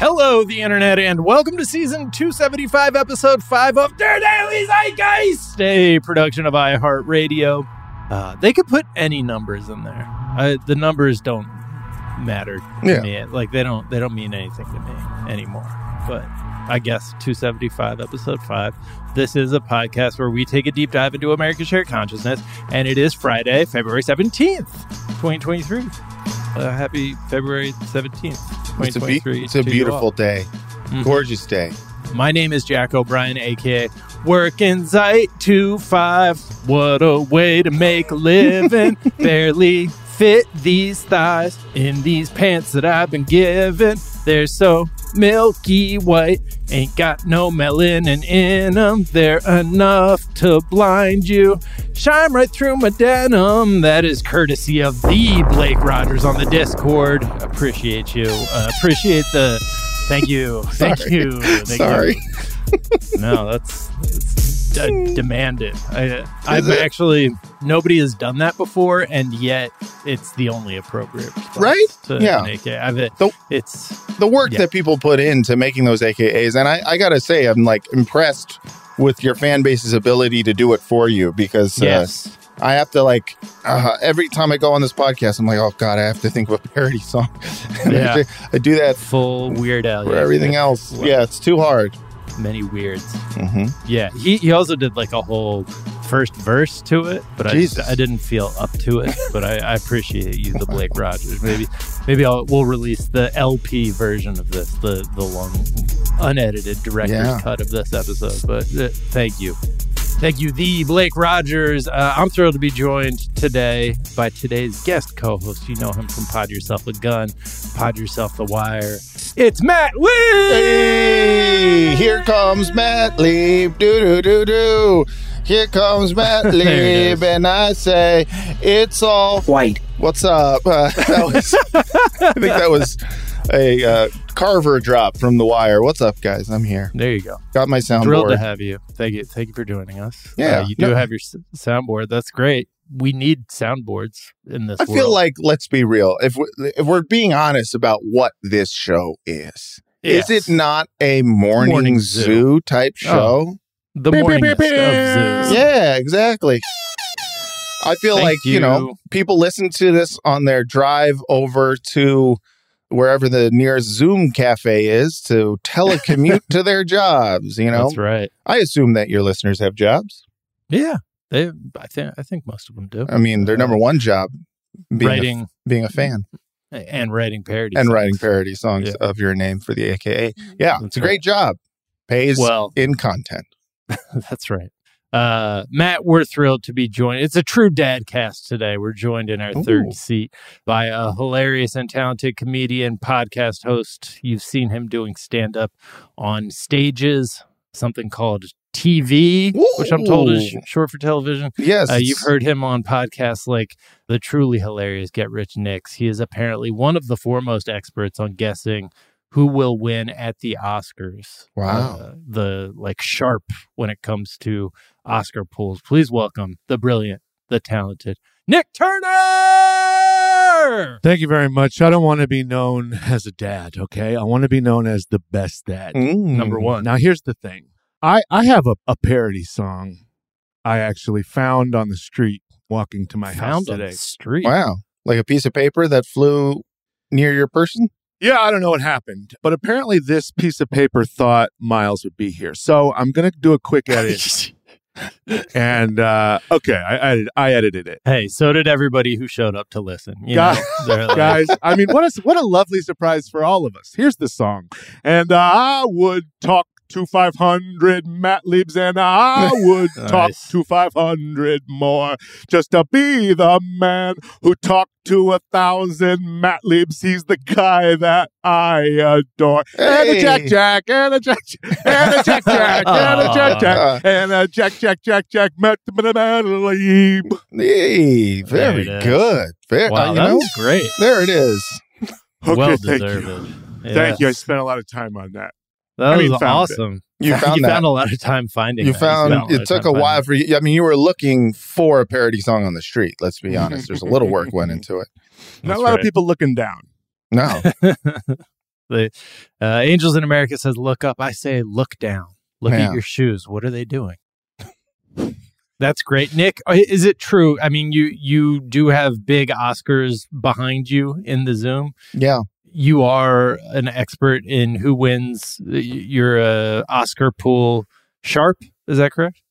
Hello, the internet, and welcome to season 275, episode 5 of Their Daily Zeitgeist, a production of iHeartRadio. Uh, they could put any numbers in there. Uh, the numbers don't matter to Yeah. me. Like they don't they don't mean anything to me anymore. But I guess 275, episode 5. This is a podcast where we take a deep dive into American shared consciousness, and it is Friday, February 17th, 2023. Uh, happy February 17th, It's a, be- it's a to you all. beautiful day. Mhm. Gorgeous day. My name is Jack O'Brien, aka Working Zeit to Five. What a way to make a living. Barely fit these thighs in these pants that I've been given. They're so milky white, ain't got no melanin in them. They're enough to blind you. Shine right through my denim. That is courtesy of the Blake Rogers on the Discord. Appreciate you. Uh, appreciate the. Thank you. Thank you. Thank Sorry. You. No, that's, that's d- it. I, I've it? actually nobody has done that before, and yet it's the only appropriate Right? To Yeah. an AK. I've, The- it's The work Yeah. that people put into making those AKAs, and I, I gotta say, I'm like impressed with your fan base's ability to do it for you because uh, yes. I have to like uh, every time I go on this podcast, I'm like, oh god, I have to think of a parody song. I Yeah. I do that Full Weird Al. for yeah. everything else. Wow. Yeah, it's too hard. Many weirds. hmm Yeah, he, he also did like a whole first verse to it, but I. I didn't feel up to it. But I, I appreciate you, the Blake Rogers. Maybe maybe I'll, we'll release the LP version of this, the the long unedited director's Yeah. cut of this episode. But uh, thank you. Thank you, the Blake Rogers. Uh, I'm thrilled to be joined today by today's guest co-host. You know him from Pod Yourself a Gun, Pod Yourself the Wire. It's Matt Lieb. Hey, here comes Matt Lieb. Do do do do. Here comes Matt There it is. Lieb, and I say it's all White. What's up? Uh, that was, I think that was a uh, Carver drop from The Wire. What's up, guys? I'm here. There you go. Got my Thrilled to have you. Thank you. Thank you for joining us. Yeah, Uh, you do no- have your s- soundboard. That's great. We need soundboards in this. I feel like let's be real. If we, if we're being honest about what this show is, Yes. is it not a morning, Morning zoo. zoo. type Oh. show? the Beep, beep, morning of zoos. Yeah, exactly. I feel Thank like you. know people listen to this on their drive over to wherever the nearest Zoom cafe is to telecommute to their jobs. You know, That's right. I assume that your listeners have jobs. Yeah, they. I think. I think most of them do. I mean, their uh, number one job being a, Writing. being a fan. and writing parody and songs. writing parody songs Yeah. of your name for the AKA. Yeah, That's it's a great right. job. Pays Well- in content. That's right. Uh, Matt, we're thrilled to be joined. It's a true dad cast today. We're joined in our Ooh. third seat by a hilarious and talented comedian, podcast host. You've seen him doing stand up on stages, something called TV, which I'm told is short for television. Yes, Uh, you've heard him on podcasts like the truly hilarious Get Rich Nicks. He is apparently one of the foremost experts on guessing who will win at the Oscars. Wow. Uh, the like sharp when it comes to Oscar pools. Please welcome the brilliant, the talented Nick Turner. Thank you very much. I don't want to be known as a dad, okay? I want to be known as the best dad. Mm. Number one. Now, here's the thing I, I have a, a parody song I actually found on the street walking to my house Found on today. the street. Wow, like a piece of paper that flew near your person. Yeah, I don't know what happened, but apparently this piece of paper thought Miles would be here. So I'm going to do a quick edit. and, uh, okay, I, I, I edited it. Hey, so did everybody who showed up to listen. You Guys- know, like, guys. I mean, what a what a lovely surprise for all of us. Here's the song, and I would talk to 500 Matt Liebs, and I would talk to 500 more just to be the man who talked to a thousand Matt Liebs. He's the guy that I adore. And a Jack Jack, and a Jack, and a Jack Jack, and a Jack Jack, and a Jack Jack Jack Jack Matt Matt Lieb. Hey, very There it is. good. Very, wow, you that know, was great. there it is. Okay, well thank deserved. you. Yeah. Thank you. I spent a lot of time on that. That I mean, was found it. awesome. You found you that. found a lot of time finding. It. You that. found spent lot it took a while for you. I mean, you were looking for a parody song on the street. Let's be honest. There's a little work went into it. Not That's a lot right. of people looking down. No, the uh, Angels in America says, "Look up." I say, "Look down. Look Yeah. at your shoes. What are they doing?" That's great, Nick. uh, Is it true? I mean, you you do have big Oscars behind you in the Zoom. yeah, You are an expert in who wins. You're a Oscar pool sharp. Is that correct?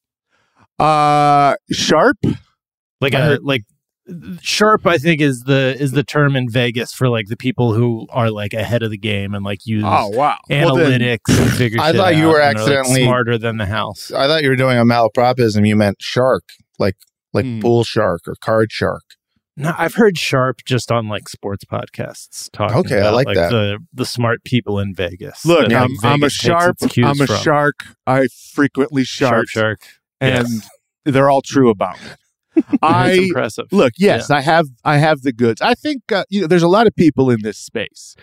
Uh, sharp. Like I a heard- like sharp. I think is the is the term in Vegas for like the people who are like ahead of the game and like use Oh wow. Well, then- analytics and figure I thought you were are, like, accidentally- smarter than the house. I thought you were doing a malapropism. You meant shark, like like Hmm. pool shark or card shark. No, I've heard sharp just on like sports podcasts talking Okay, I about like that. the the smart people in Vegas. Look, that, I'm, like, I'm a sharp. I'm a from. shark. I frequently sharp shark, shark. and Yes. they're all true about me. That's I impressive. look. Yes, I have. I have the goods. I think uh, you know. There's a lot of people in this space,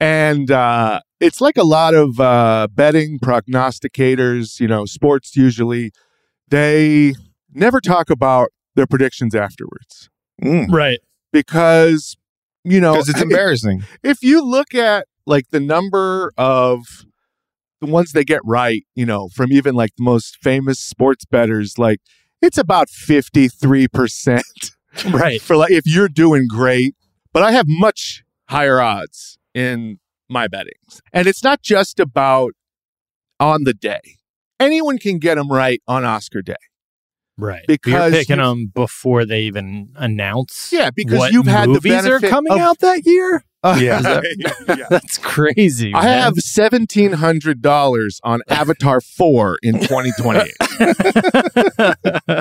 and uh, it's like a lot of uh, betting prognosticators. You know, sports usually they never talk about their predictions afterwards Because Right. because you know it's embarrassing. if you look at like the number of the ones they get right, you know, from even like the most famous sports betters, like it's about 53% Right. for like if you're doing great. But I have much higher odds in my bettings. And it's not just about on the day. Anyone can get them right on Oscar day. Right. Because you're picking you- them before they even announce. Yeah, because what you've had the movies are coming of- out that year. Yeah. That- Yeah. That's crazy. I man. have seventeen hundred dollars on Avatar four in twenty twenty eight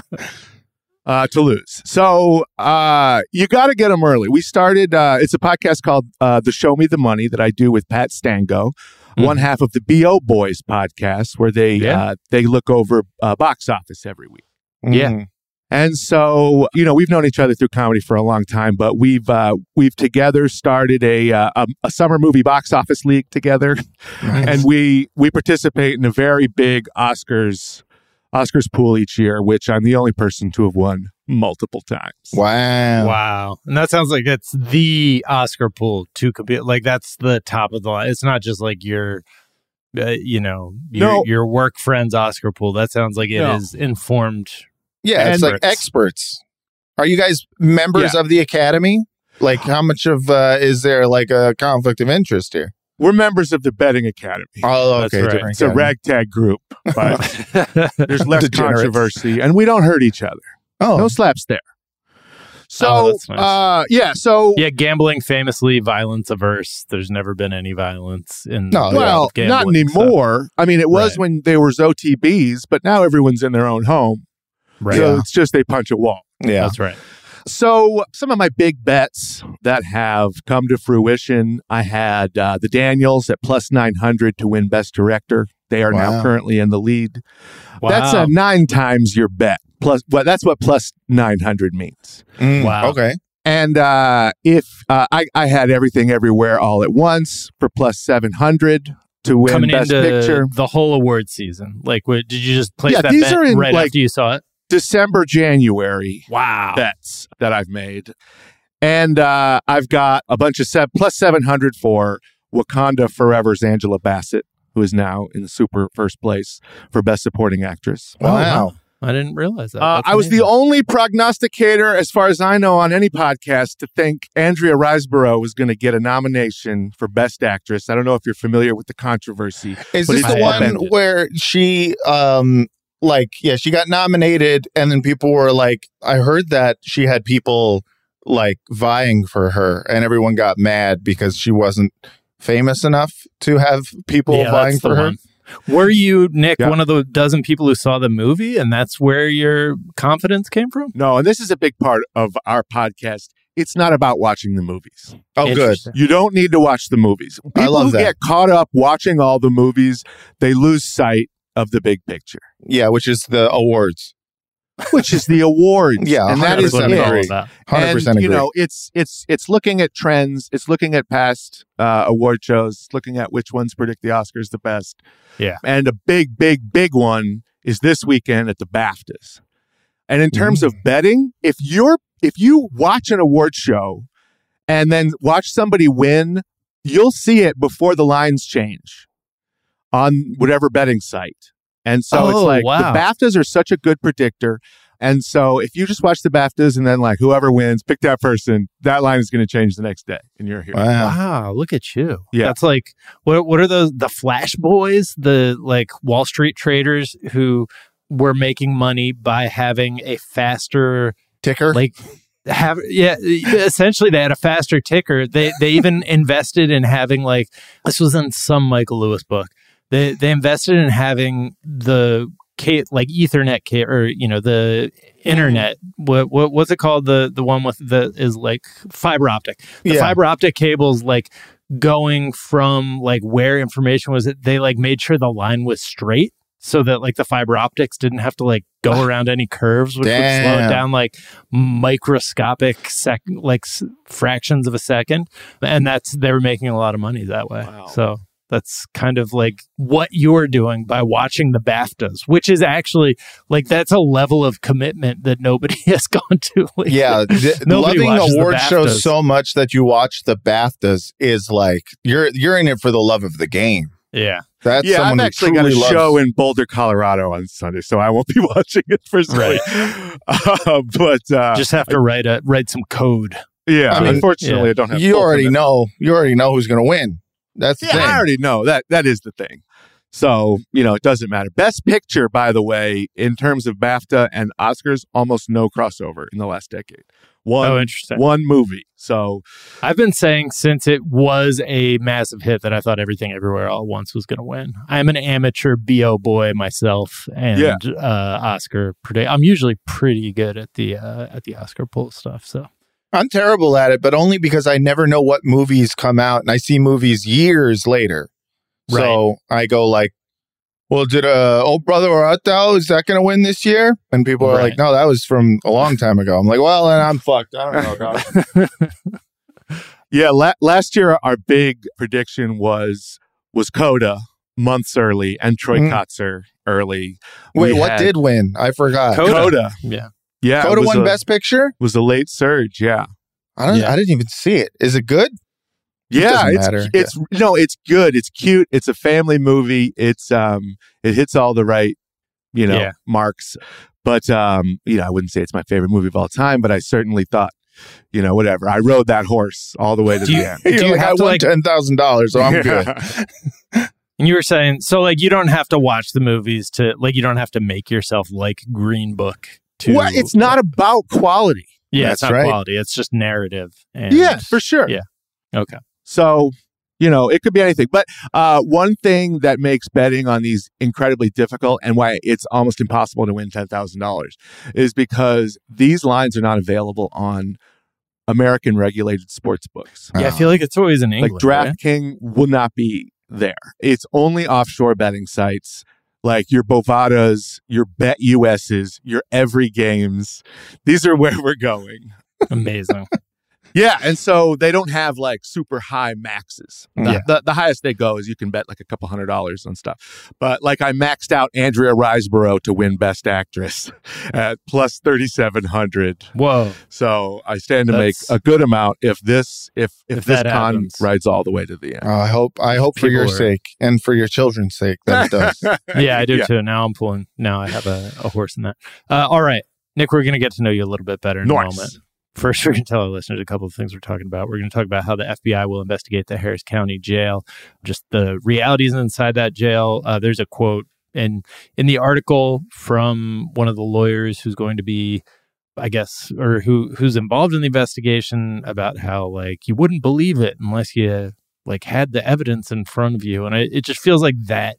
uh, to lose. So uh, you got to get them early. We started. Uh, it's a podcast called uh, "The Show Me the Money" that I do with Pat Stango, Mhm. one half of the Bo Boys podcast, where they Yeah. uh, they look over uh, box office every week. Yeah. Mhm. And so, you know, we've known each other through comedy for a long time, but we've uh, we've together started a, uh, a a summer movie box office league together, and we we participate in a very big Oscars Oscars pool each year, which I'm the only person to have won multiple times. Wow. Wow. And that sounds like it's the Oscar pool to compete. Like that's the top of the line. It's not just like your, uh, you know, your, No. your work friend's Oscar pool. That sounds like it is No. informed. Yeah, it's like Experts. experts. Are you guys members Yeah. of the academy? Like, how much of uh, is there like a conflict of interest here? We're members of the Betting Academy. Oh, That's okay. right. different It's a ragtag group, but there's less controversy, and we don't hurt each other. Oh, No slaps there. So, Oh, nice. uh, yeah. So, Yeah, gambling famously violence averse. There's never been any violence in No, the well, of not gambling, so- anymore. I mean, it was Right. when there was OTBs, but now everyone's in their own home. Right. So Yeah. it's just they punch a wall. Yeah. That's right. So some of my big bets that have come to fruition, I had uh, the Daniels at plus 900 to win Best Director. They are now currently in the lead. Wow. That's a nine times your bet. Plus, well, that's what plus 900 means. Mm, Wow. Okay. And uh, if uh, I, I had everything everywhere all at once for plus 700 to win coming Best into Picture. the whole award season. Like, what, did you just place Yeah, that these bet are in, right like- after you saw it? December, January Wow. bets that I've made. And uh, I've got a bunch of sev- plus 700 for Wakanda Forever's Angela Bassett, who is now in the super first place for Best Supporting Actress. Oh, Wow. I didn't realize that. Uh, That's I was the only prognosticator, as far as I know, on any podcast to think Andrea Riseborough was going to get a nomination for Best Actress. I don't know if you're familiar with the controversy. Is this the one where she, um, like, yeah, she got nominated, and then people were like, I heard that she had people like vying for her, and everyone got mad because she wasn't famous enough to have people Yeah, vying for her. one. Were you, Nick, Yeah. one of the dozen people who saw the movie, and that's where your confidence came from? No, and this is a big part of our podcast. It's not about watching the movies. Oh, good. You don't need to watch the movies. People I love who that. get caught up watching all the movies, they lose sight of the big picture, Yeah, which is the awards. which is the awards. Yeah, and that is That's what it. it's agree. about. Hundred And, percent you know, it's it's it's looking at trends. It's looking at past uh, award shows. Looking at which ones predict the Oscars the best. Yeah. and a big, big, big one is this weekend at the BAFTAs. And in terms Mm. of betting, if you're if you watch an award show and then watch somebody win, you'll see it before the lines change on whatever betting site. And so it's Oh, like wow. the BAFTAs are such a good predictor. And so if you just watch the BAFTAs and then like whoever wins, pick that person, that line is going to change the next day and you're here. wow. Wow, look at you. Yeah. That's like what what are those the flash boys, the like Wall Street traders who were making money by having a faster Ticker. like have yeah essentially they had a faster ticker they they even invested in having like this was in some michael lewis book they they invested in having the ca- like ethernet ca- or you know the internet. Mm. What, what what's it called? The the one with the is like fiber optic. The Yeah. fiber optic cables like going from like where information was they like made sure the line was straight so that like the fiber optics didn't have to like go around any curves which would slow it down like microscopic sec like s- fractions of a second. And that's they were making a lot of money that way. Wow. so that's kind of like what you're doing by watching the BAFTAs, which is actually like that's a level of commitment that nobody has gone to. lately. yeah, th- loving the award shows so much that you watch the BAFTAs is like you're you're in it for the love of the game. yeah. That's yeah, I've someone who actually got a loves. show in Boulder, Colorado on Sunday, so I won't be watching it personally. Uh, but uh, Just have to write a write some code. yeah, I mean, unfortunately, yeah. I don't have. you already know. You already know who's going to win. That's the Yeah, thing. I already know that. That is the thing. So you know, it doesn't matter. Best Picture, by the way, in terms of BAFTA and Oscars, almost no crossover in the last decade. One, Oh, interesting. one movie. So I've been saying since it was a massive hit that I thought Everything Everywhere All at Once was going to win. I'm an amateur bo boy myself, and Yeah. uh, Oscar. Predict- I'm usually pretty good at the uh, at the Oscar poll stuff. So I'm terrible at it, but only because I never know what movies come out, and I see movies years later. So I go like, "Well, did uh, Old Brother or Out Thou is that going to win this year?" And people are Right. like, "No, that was from a long time ago." I'm like, "Well, then I'm fucked. I don't know." yeah, la- last year our big prediction was was Coda months early and Troy Mm. Kotsur early. Wait, We what had did win? I forgot. Coda. Coda? yeah, Yeah, it Coda won a, Best Picture. Was a late surge. Yeah. I don't. Yeah. I didn't even see it. Is it good? Yeah, doesn't it's matter. it's no, it's good. It's cute. It's a family movie. It's um, it hits all the right, you know, Yeah. marks. But um, you know, I wouldn't say it's my favorite movie of all time, but I certainly thought, you know, whatever. I rode that horse all the way to Do the you- end. Do You're you like, have I to, won like- ten thousand dollars, so I'm good. And you were saying so like you don't have to watch the movies to like you don't have to make yourself like Green Book to Well, it's not about quality. Yeah, That's it's not right. quality. It's just narrative. And yeah, for sure. Yeah. Okay. So, you know, it could be anything. But uh, one thing that makes betting on these incredibly difficult and why it's almost impossible to win $10,000 is because these lines are not available on American regulated sports books. Yeah, I feel like it's always in Like England. right? DraftKings will not be there. It's only offshore betting sites like your Bovadas, your Bet US's, your Every Games. These are where we're going. Amazing. Yeah, and so they don't have like super high maxes. The, Yeah. the, the highest they go is you can bet like a couple hundred dollars on stuff. But like I maxed out Andrea Riseborough to win Best Actress at plus thirty seven hundred. Whoa. So I stand to make a good amount if this if if, If this that con happens. rides all the way to the end. Oh, I hope I hope for People your are- sake and for your children's sake that it does. Yeah, I do too. Now I'm pulling. Now I have a, a horse in that. Uh, all right, Nick, we're going to get to know you a little bit better in a moment. First, we're going to tell our listeners a couple of things we're talking about. We're going to talk about how the FBI will investigate the Harris County jail, just the realities inside that jail. Uh, there's a quote in in the article from one of the lawyers who's going to be, I guess, or who who's involved in the investigation about how like you wouldn't believe it unless you like had the evidence in front of you, and it just feels like that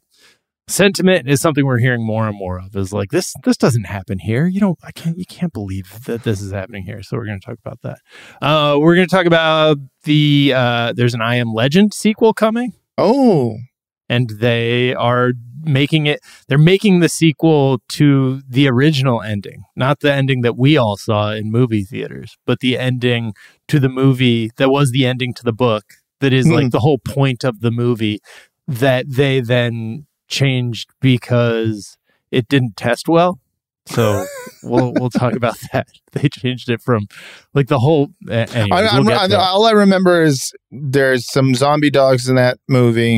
sentiment is something we're hearing more and more of is like this this doesn't happen here. You don't i can't you can't believe that this is happening here. So we're going to talk about that. Uh we're going to talk about the uh there's an i am legend sequel coming. Oh, and they are making it they're making the sequel to the original ending not the ending that we all saw in movie theaters but the ending to the movie that was the ending to the book that is like Hmm. the whole point of the movie that they then changed because it didn't test well so we'll we'll talk about that they changed it from like the whole uh, anyways, I, we'll I, all I remember is there's some zombie dogs in that movie,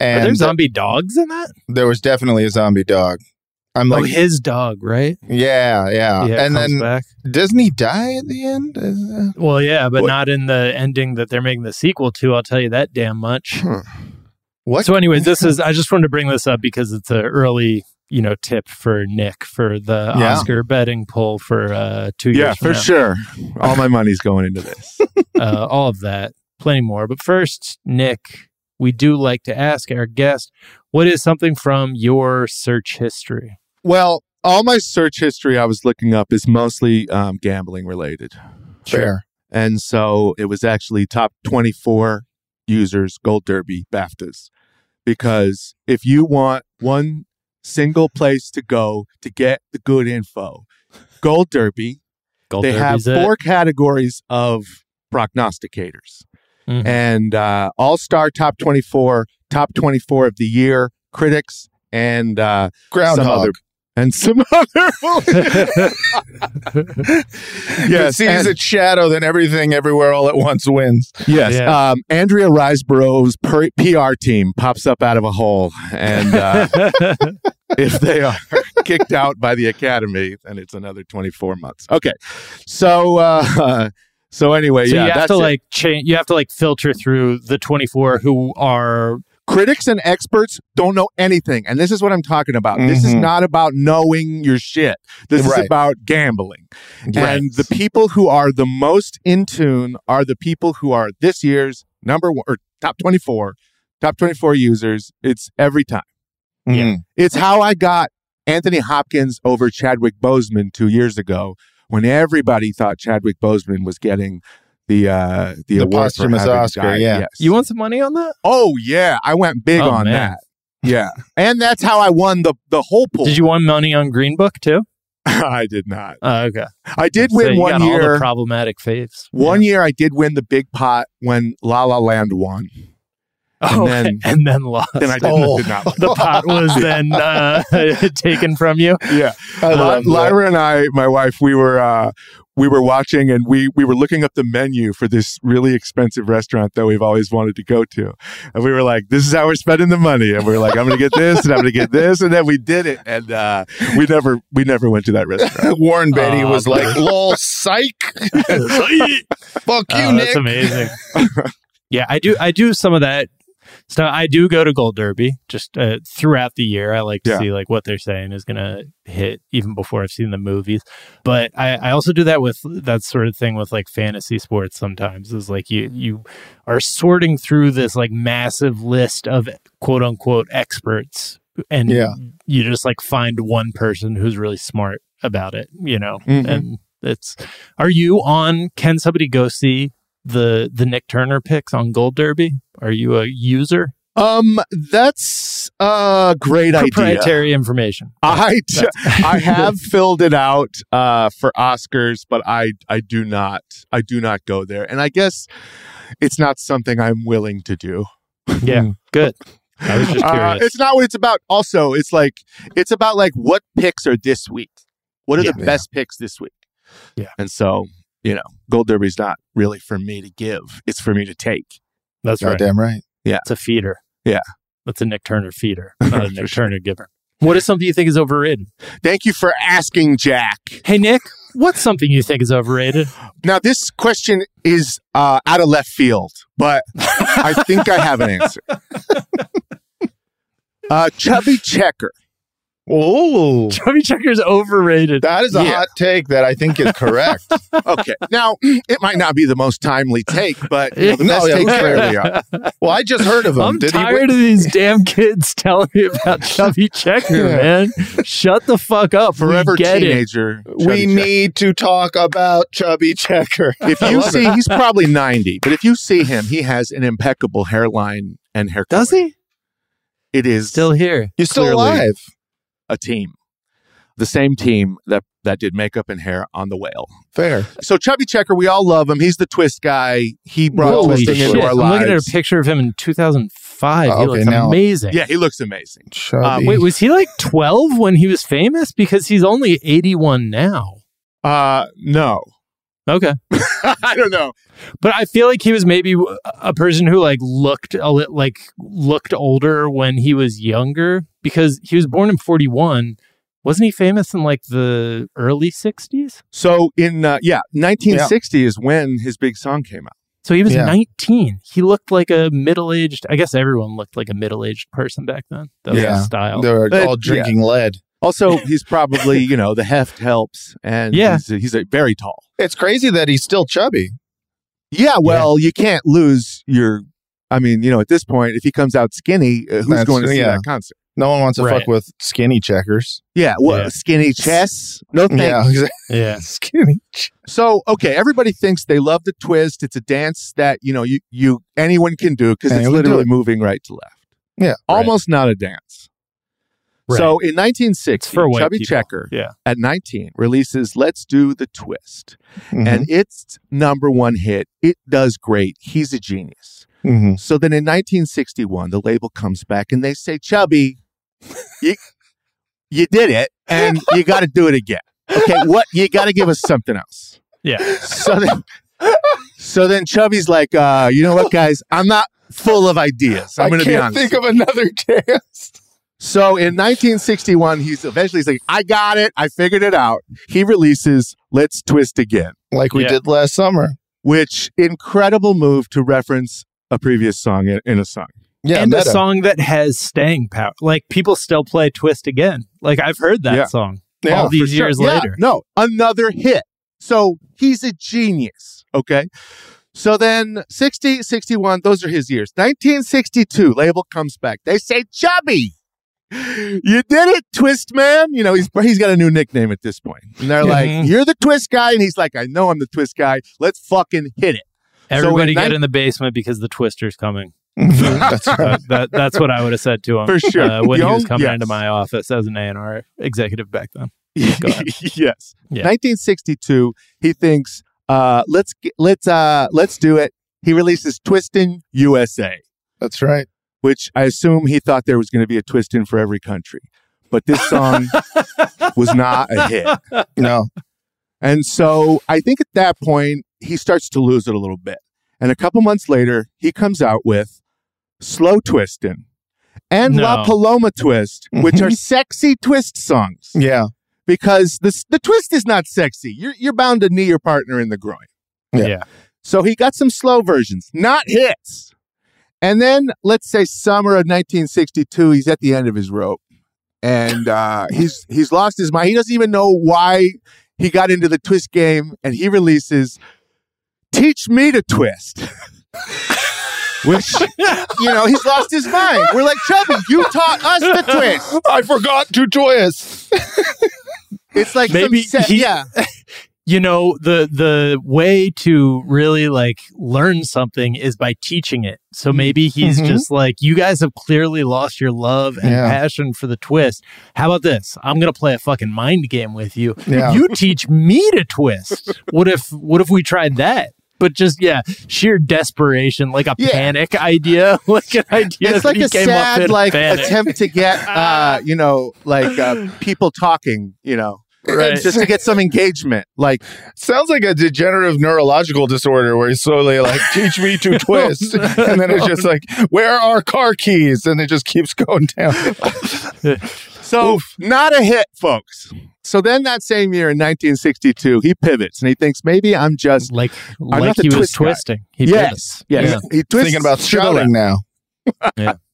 are and there zombie dogs in that there was definitely a zombie dog. I'm oh like, his dog right yeah, yeah, yeah and then back doesn't he die at the end? Uh, Well, yeah, but What- not in the ending that they're making the sequel to. I'll tell you that damn much. What? So, anyways, this is I just wanted to bring this up because it's an early, you know, tip for Nick for the Yeah. Oscar betting poll for uh, two years. Yeah, for now. sure. All my money's going into this. Uh, all of that, plenty more. But first, Nick, we do like to ask our guest, what is something from your search history? Well, all my search history I was looking up is mostly um, gambling related. Fair. And so it was actually top 24 users, Gold Derby, BAFTAs. Because if you want one single place to go to get the good info, Gold Derby, Gold they have Derby's it. four categories of prognosticators. Mhm. And uh, All Star Top 24, Top 24 of the Year, critics, and uh, some Groundhog. other. And some other. Yes, yes, sees and- its shadow, then everything everywhere all at once wins. Yes. Yeah. Um, Andrea Riseborough's per- PR team pops up out of a hole. And uh, if they are kicked out by the Academy, then it's another 24 months. Okay. So, uh, so anyway, so yeah, you have that's to it. like change. You have to like filter through the twenty four who are critics and experts don't know anything. And this is what I'm talking about. This is Mhm. not about knowing your shit. This is about gambling. Right. And the people who are the most in tune are the people who are this year's number one or top 24, top 24 users. It's every time. Mhm. It's how I got Anthony Hopkins over Chadwick Boseman two years ago when everybody thought Chadwick Boseman was getting the uh the, The award posthumous having Oscar, died. yeah. Yes. you want some money on that? Oh yeah, I went big Oh, on man. that. Yeah, and that's how I won the the whole pool. Did you want money on Green Book too? I did not. Oh, okay. I did So win you one got all year. the problematic faves. One year I did win the big pot when La La Land won. Oh, then- and then lost. Then I did, Oh. did not. the pot was then uh, taken from you. yeah, I Li- Lyra and I, my wife, we were uh, we were watching and we we were looking up the menu for this really expensive restaurant that we've always wanted to go to, and we were like, "This is how we're spending the money." And we were like, "I'm going to get this and I'm going to get this," and then we did it, and uh, we never we never went to that restaurant. Warren Beatty Oh, was like, "Lol, psych, fuck you, Oh, Nick." that's amazing. yeah, I do. I do some of that So I do go to Gold Derby just uh, throughout the year. I like to Yeah. see like what they're saying is going to hit even before I've seen the movies. But I, I also do that with that sort of thing with like fantasy sports. Sometimes is like you you are sorting through this like massive list of quote unquote experts, and Yeah. you just like find one person who's really smart about it. You know, Mm-hmm. Mhm. and it's. Are you on? Can somebody go see? The the Nick Turner picks on Gold Derby. Are you a user? Um, that's a great idea. proprietary information. I d- I have filled it out uh, for Oscars, but I I do not I do not go there, and I guess it's not something I'm willing to do. Yeah, good. I was just Uh, curious. it's not what it's about. Also, it's like it's about like what picks are this week. What are the Yeah. best picks this week? Yeah. and so you know, Gold Derby's not really for me to give; it's for me to take. That's right. Damn right. Yeah, it's a feeder. Yeah. That's a Nick Turner feeder, not a Nick sure. Turner giver. What is something you think is overrated? Thank you for asking, Jack. Hey, Nick, what's something you think is overrated? Now, this question is uh, out of left field, but I think I have an answer. Uh, chubby checker. Oh, Chubby Checker's overrated. that is a Yeah. hot take that I think is correct. Okay. Now, it might not be the most timely take, but you know, the No, best yeah, takes fair. rarely are. well, I just heard of him. I'm Did tired of these damn kids telling me about Chubby Checker, Yeah. man. Shut the fuck up. Forever we teenager. We checker. need to talk about Chubby Checker. If you see, it. he's probably 90, but if you see him, he has an impeccable hairline and hair. Does color. he? It is Still here. you're still clearly- alive. A team. The same team that, that did makeup and hair on the whale. Fair. So Chubby Checker, we all love him. He's the twist guy. He brought Holy twisting shit. into our I'm lives. looking at a picture of him in 2005. Oh, he okay, looks now- amazing. Yeah, he looks amazing. Chubby. Uh, Wait, was he like 12 when he was famous? Because he's only 81 now. Uh, no, Okay. I don't know. But I feel like he was maybe a person who like looked a li- like looked older when he was younger because he was born in 41. Wasn't he famous in like the early 60s? So in uh, yeah, 1960 is when his big song came out. So he was Yeah. 19. He looked like a middle-aged, I guess everyone looked like a middle-aged person back then. That was Yeah. style. They're But- all drinking lead. Also, he's probably you know the heft helps, and Yeah. he's, he's a very tall. It's crazy that he's still chubby. Yeah, well, you can't lose your. I mean, you know, at this point, if he comes out skinny, uh, who's That's- going to see yeah. that concert? No one wants to Right. fuck with skinny checkers. Yeah, well, Yeah. skinny chess. No thanks. Yeah, exactly. Yeah. skinny. ch- So, okay, everybody thinks they love the twist. It's a dance that you know you you anyone can do because it's literally it. moving right to left. Yeah, almost not a dance. Right. So in 1960, It's for white Chubby people. Checker Yeah. at 19 releases "Let's Do the Twist," Mhm. and its number one hit. It does great. He's a genius. Mhm. So then in 1961, the label comes back and they say, Chubby, you, you did it and you got to do it again. Okay, what? You got to give us something else. Yeah. So then, so then Chubby's like, uh, you know what, guys? I'm not full of ideas. I'm going to be honest. think of another dance. so in 1961, he's eventually he's like, I got it. I figured it out. He releases Let's Twist Again, Like we Yeah. did last summer. which incredible move to reference a previous song in, in a song. Yeah, and a song that has staying power. Like people still play Twist again. Like I've heard that Yeah. song Yeah, all these sure. years Yeah, later. No, another hit. So he's a genius. Okay. So then 60, 61, those are his years. 1962, label comes back. They say, Chubby, you did it, Twist Man. You know, he's he's got a new nickname at this point. And they're like, Mhm. You're the Twist guy. And he's like, I know I'm the Twist guy. Let's fucking hit it. Everybody in get in the basement because the Twister's coming. That's right. Uh, that, that's what I would have said to him For sure. uh, when The he was coming yes. into my office as an A&R executive back then. Yes. Yeah. 1962, he thinks, uh, let's let's uh let's do it. He releases Twistin' USA. That's right. which I assume he thought there was going to be a twist in for every country. But this song was not a hit. No. And so I think at that point, he starts to lose it a little bit. And a couple months later, he comes out with Slow Twistin' and La Paloma Twist, which are sexy twist songs. Yeah. Because the, the twist is not sexy. You're, you're bound to knee your partner in the groin. Yeah. Yeah. So he got some slow versions, not hits. And then let's say summer of 1962, he's at the end of his rope. And uh, he's he's lost his mind. He doesn't even know why he got into the twist game, and he releases Teach Me to Twist. Which, you know, he's lost his mind. We're like, Chubby, you taught us the twist. I forgot to twist. It's like Maybe some set- he- yeah. you know the the way to really like learn something is by teaching it so maybe he's Mhm. just like you guys have clearly lost your love and Yeah. passion for the twist how about this i'm gonna play a fucking mind game with you Yeah. you teach me to twist what if what if we tried that but just yeah sheer desperation like a Yeah. panic idea like an idea It's like a sad like panic. attempt to get uh, you know, like uh, people talking, you know. Right. Just to get some engagement. Like Sounds like a degenerative neurological disorder where he's slowly like, teach me to twist. and then it's just like, where are car keys? And it just keeps going down. So, not a hit, folks. So then that same year in 1962, he pivots and he thinks maybe I'm just like not like the he was twist guy. twisting he yes, pivots. yes. He twists Thinking about to the shouting left. now.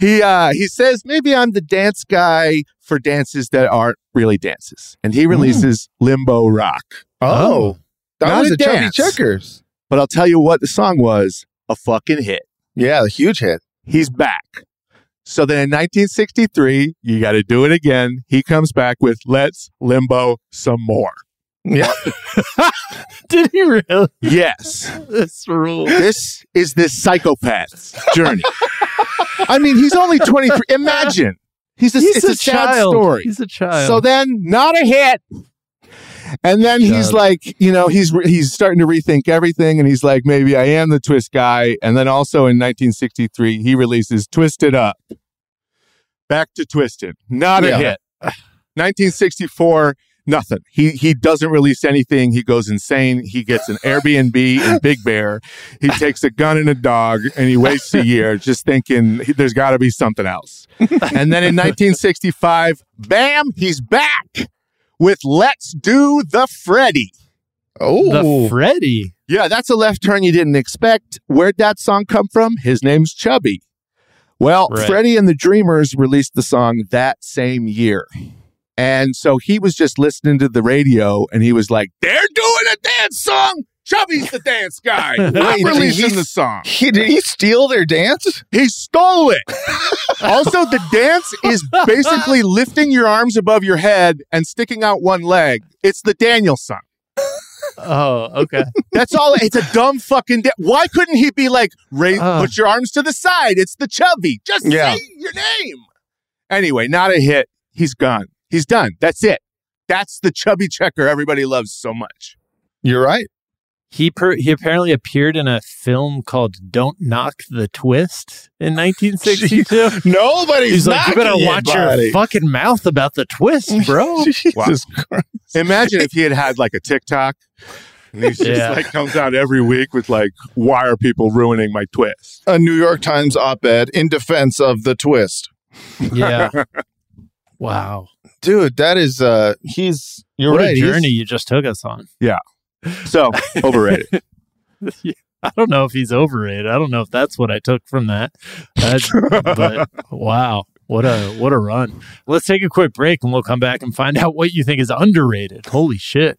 He uh he says maybe I'm the dance guy for dances that aren't really dances, and he releases Limbo Rock. Oh, that Not was a a Chubby dance. Checkers. But I'll tell you what, the song was a fucking hit. Yeah, a huge hit. He's back. So then in 1963, you got to do it again. He comes back with Let's Limbo Some More. Yeah. did he really Yes. this rule this is this psychopath's journey. I mean, he's only 23. Imagine. He's a, He's it's a, a child. story. He's a child. So then, not a hit. And then he's Child. like, you know, he's he's starting to rethink everything, and he's like, maybe I am the twist guy. And then also in 1963, he releases "Twisted Up." Back to Twisted, not a Yeah. hit. 1964, nothing. He he doesn't release anything. He goes insane. He gets an Airbnb in Big Bear. He takes a gun and a dog, and he wastes a year just thinking there's got to be something else. And then in 1965, bam, he's back with "Let's Do the Freddy." Oh, the Freddy. Yeah, that's a left turn you didn't expect. Where'd that song come from? His name's Chubby. Well, Right. Freddie and the Dreamers released the song that same year. And so he was just listening to the radio and he was like, They're doing a dance song. Chubby's the dance guy. I'm Wait, did releasing he- the song. he, did he steal their dance? He stole it. also, the dance is basically lifting your arms above your head and sticking out one leg. It's the Daniel song. Oh, okay. That's all. It's a dumb fucking. Da- Why couldn't he be like, raise, Uh. put your arms to the side? It's the chubby. Just Yeah. say your name. Anyway, not a hit. He's gone. He's done. That's it. That's the chubby checker everybody loves so much. You're right. He per- he apparently appeared in a film called "Don't Knock the Twist" in 1962. Nobody's He's like, "You better knocking it, watch buddy." your fucking mouth about the twist, bro." Jesus Christ. Imagine if he had had like a TikTok. And he's just Yeah. like comes out every week with like, why are people ruining my twist? A New York Times op-ed in defense of the twist. yeah. Wow. Dude, that is uh he's you're what right. a he's- journey you just took us on. So overrated. I don't know if he's overrated. I don't know if that's what I took from that. That's- but wow, what a what a run. Let's take a quick break and we'll come back and find out what you think is underrated. Holy shit.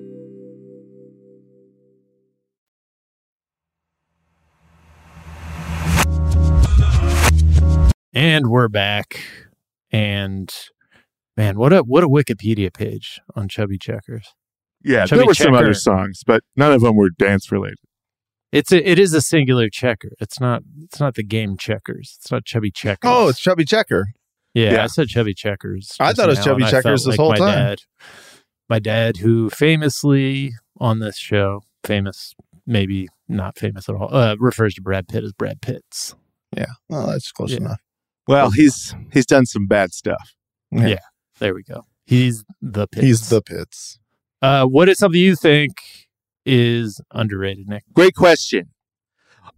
And we're back. And man, what a what a Wikipedia page on Chubby Checkers. Yeah, Chubby there were some other songs, but none of them were dance related. It's a, it is a singular checker. It's not it's not the game checkers. It's not Chubby Checkers. Oh, it's Chubby Checker. yeah, yeah. I said Chubby Checkers. I thought it was Chubby Checkers felt this whole my time. Dad, my dad, who famously on this show, famous maybe not famous at all, uh, refers to Brad Pitt as Brad Pitts. Yeah. Well, that's close Yeah. enough. Well, he's he's done some bad stuff. Yeah. There we go. He's the Pitts. He's the pits. Uh, what is something you think is underrated, Nick? Great question.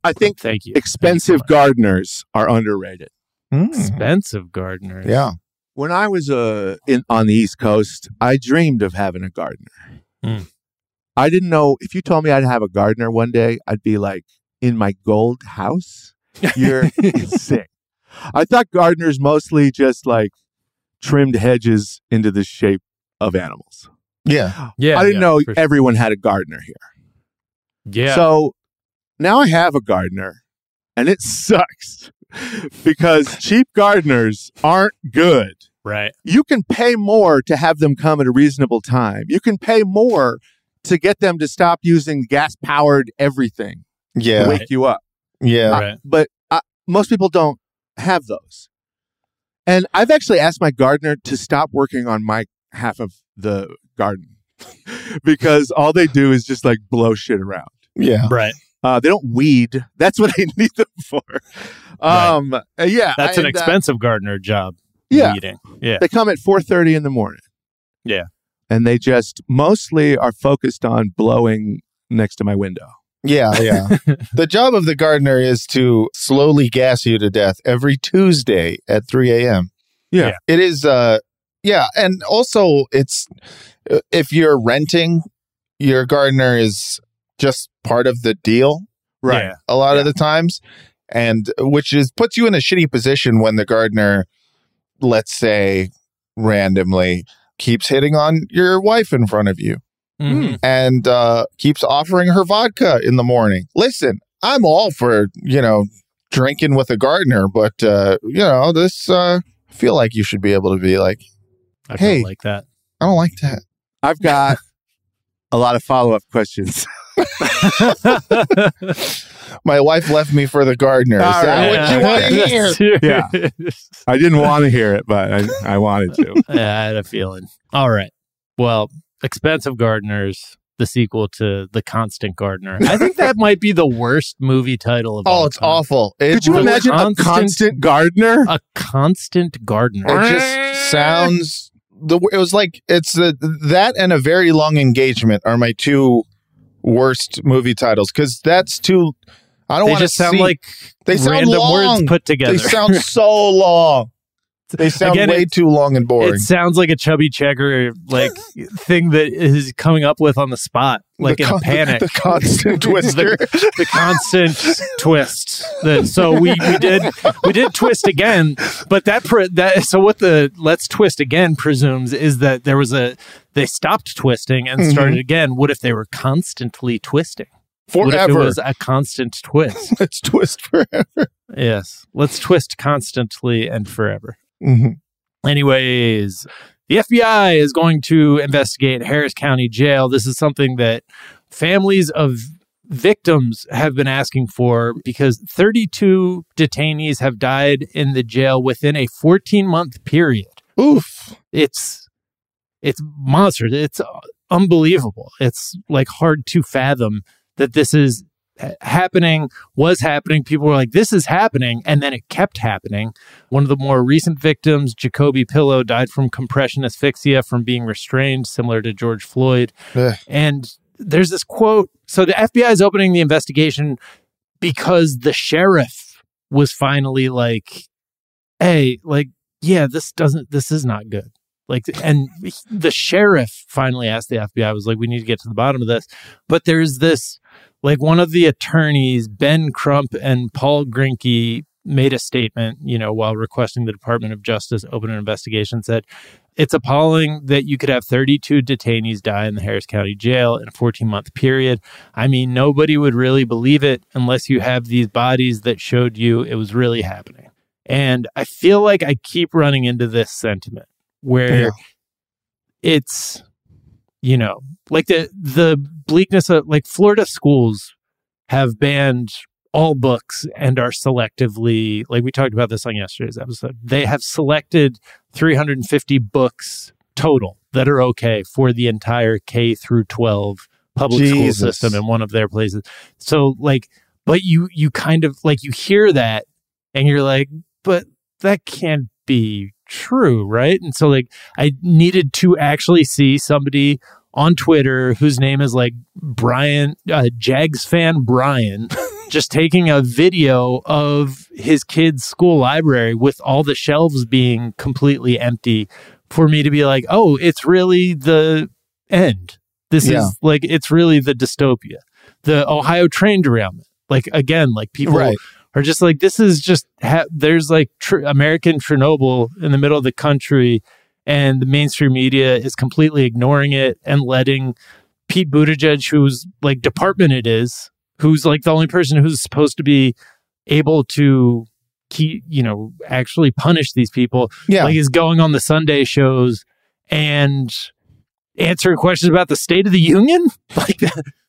I think Thank you. expensive Thank you so gardeners are underrated. Mm. expensive gardeners. Yeah. When I was uh, in on the East Coast, I dreamed of having a gardener. Hmm. I didn't know if you told me I'd have a gardener one day, I'd be like, in my gold house? You're insane. I thought gardeners mostly just like trimmed hedges into the shape of animals. Yeah. Yeah. I didn't yeah, know for sure. everyone had a gardener here. Yeah. So now I have a gardener and it sucks because cheap gardeners aren't good. right. You can pay more to have them come at a reasonable time. You can pay more to get them to stop using gas powered everything to Yeah. wake you up. Yeah. Right. But uh, most people don't have those. And I've actually asked my gardener to stop working on my half of the garden because all they do is just like blow shit around. Yeah. Right. Uh, they don't weed. That's what I need them for. Um, uh, yeah, That's an and, uh, expensive gardener job. yeah, Weeding. Yeah. they come at four thirty in the morning. Yeah. and they just mostly are focused on blowing next to my window. Yeah. Yeah. the job of the gardener is to slowly gas you to death every Tuesday at 3 a.m. Yeah. Yeah. It is, uh, yeah. And also, it's, uh, if you're renting, your gardener is just part of the deal Right. a lot of the times. And which is puts you in a shitty position when the gardener, let's say, randomly keeps hitting on your wife in front of you Mhm. and uh, keeps offering her vodka in the morning. Listen, I'm all for you know drinking with a gardener, but uh, you know this. Uh, I feel like you should be able to be like, I Hey. like that. I don't like that. I've got a lot of follow up questions. My wife left me for the gardener. Is All that right. what you want to hear? Yeah. I didn't want to hear it, but I, I wanted to. Yeah, I had a feeling. All right. Well, Expensive Gardeners, the sequel to The Constant Gardener. I think that might be the worst movie title of oh, all Oh, it's time. awful. It, Could you The imagine a constant- constant gardener? A constant gardener. it just sounds the it was like it's the, that and a very long engagement are my two worst movie titles because that's too I don't want to just sound see, like they sound random long. words put together. They sound so long. They sound Again, way too long and boring. It sounds like a chubby checker like thing that is coming up with on the spot, like The in con- a panic. the constant twister. the, the constant twist. The, so we, we did we did twist again, but that pre, that so what the let's twist again presumes is that there was a they stopped twisting and mm-hmm. started again. What if they were constantly twisting? What Forever. was a constant twist? Let's twist forever. yes, let's twist constantly and forever. Mhm. Anyways, the FBI is going to investigate Harris County Jail. This is something that families of victims have been asking for because 32 detainees have died in the jail within a 14 month period. Oof. It's it's monstrous. It's unbelievable. It's like hard to fathom that this is Uh, happening, was happening. People were like, this is happening. And then it kept happening. One of the more recent victims, Jacoby Pillow, died from compression asphyxia from being restrained, similar to George Floyd. Ugh. And there's this quote. So the FBI is opening the investigation because the sheriff was finally like, hey, like, yeah, this doesn't, this is not good. Like, and the sheriff finally asked the FBI, I was like, we need to get to the bottom of this. But there's this, like, one of the attorneys, Ben Crump and Paul Grinke, made a statement, you know, while requesting the Department of Justice open an investigation, said, it's appalling that you could have 32 detainees die in the Harris County Jail in a 14 month period. I mean, nobody would really believe it unless you have these bodies that showed you it was really happening. And I feel like I keep running into this sentiment where Yeah. it's, you know, like the the bleakness of like Florida schools have banned all books and are selectively like we talked about this on yesterday's episode. They have selected 350 books total that are okay for the entire K through 12 public school system in one of their places. So like but you you kind of like you hear that and you're like but that can't be true, right? And so like I needed to actually see somebody on Twitter whose name is like Brian uh, Jags fan Brian just taking a video of his kid's school library with all the shelves being completely empty for me to be like, "Oh, it's really the end. This Yeah. is like it's really the dystopia." The Ohio train derailment. Like again, like people Right. Are just like this is just ha- there's like tr- American Chernobyl in the middle of the country, and the mainstream media is completely ignoring it and letting Pete Buttigieg, whose like department it is, who's like the only person who's supposed to be able to keep you know actually punish these people, Yeah. like is going on the Sunday shows and answering questions about the state of the union, like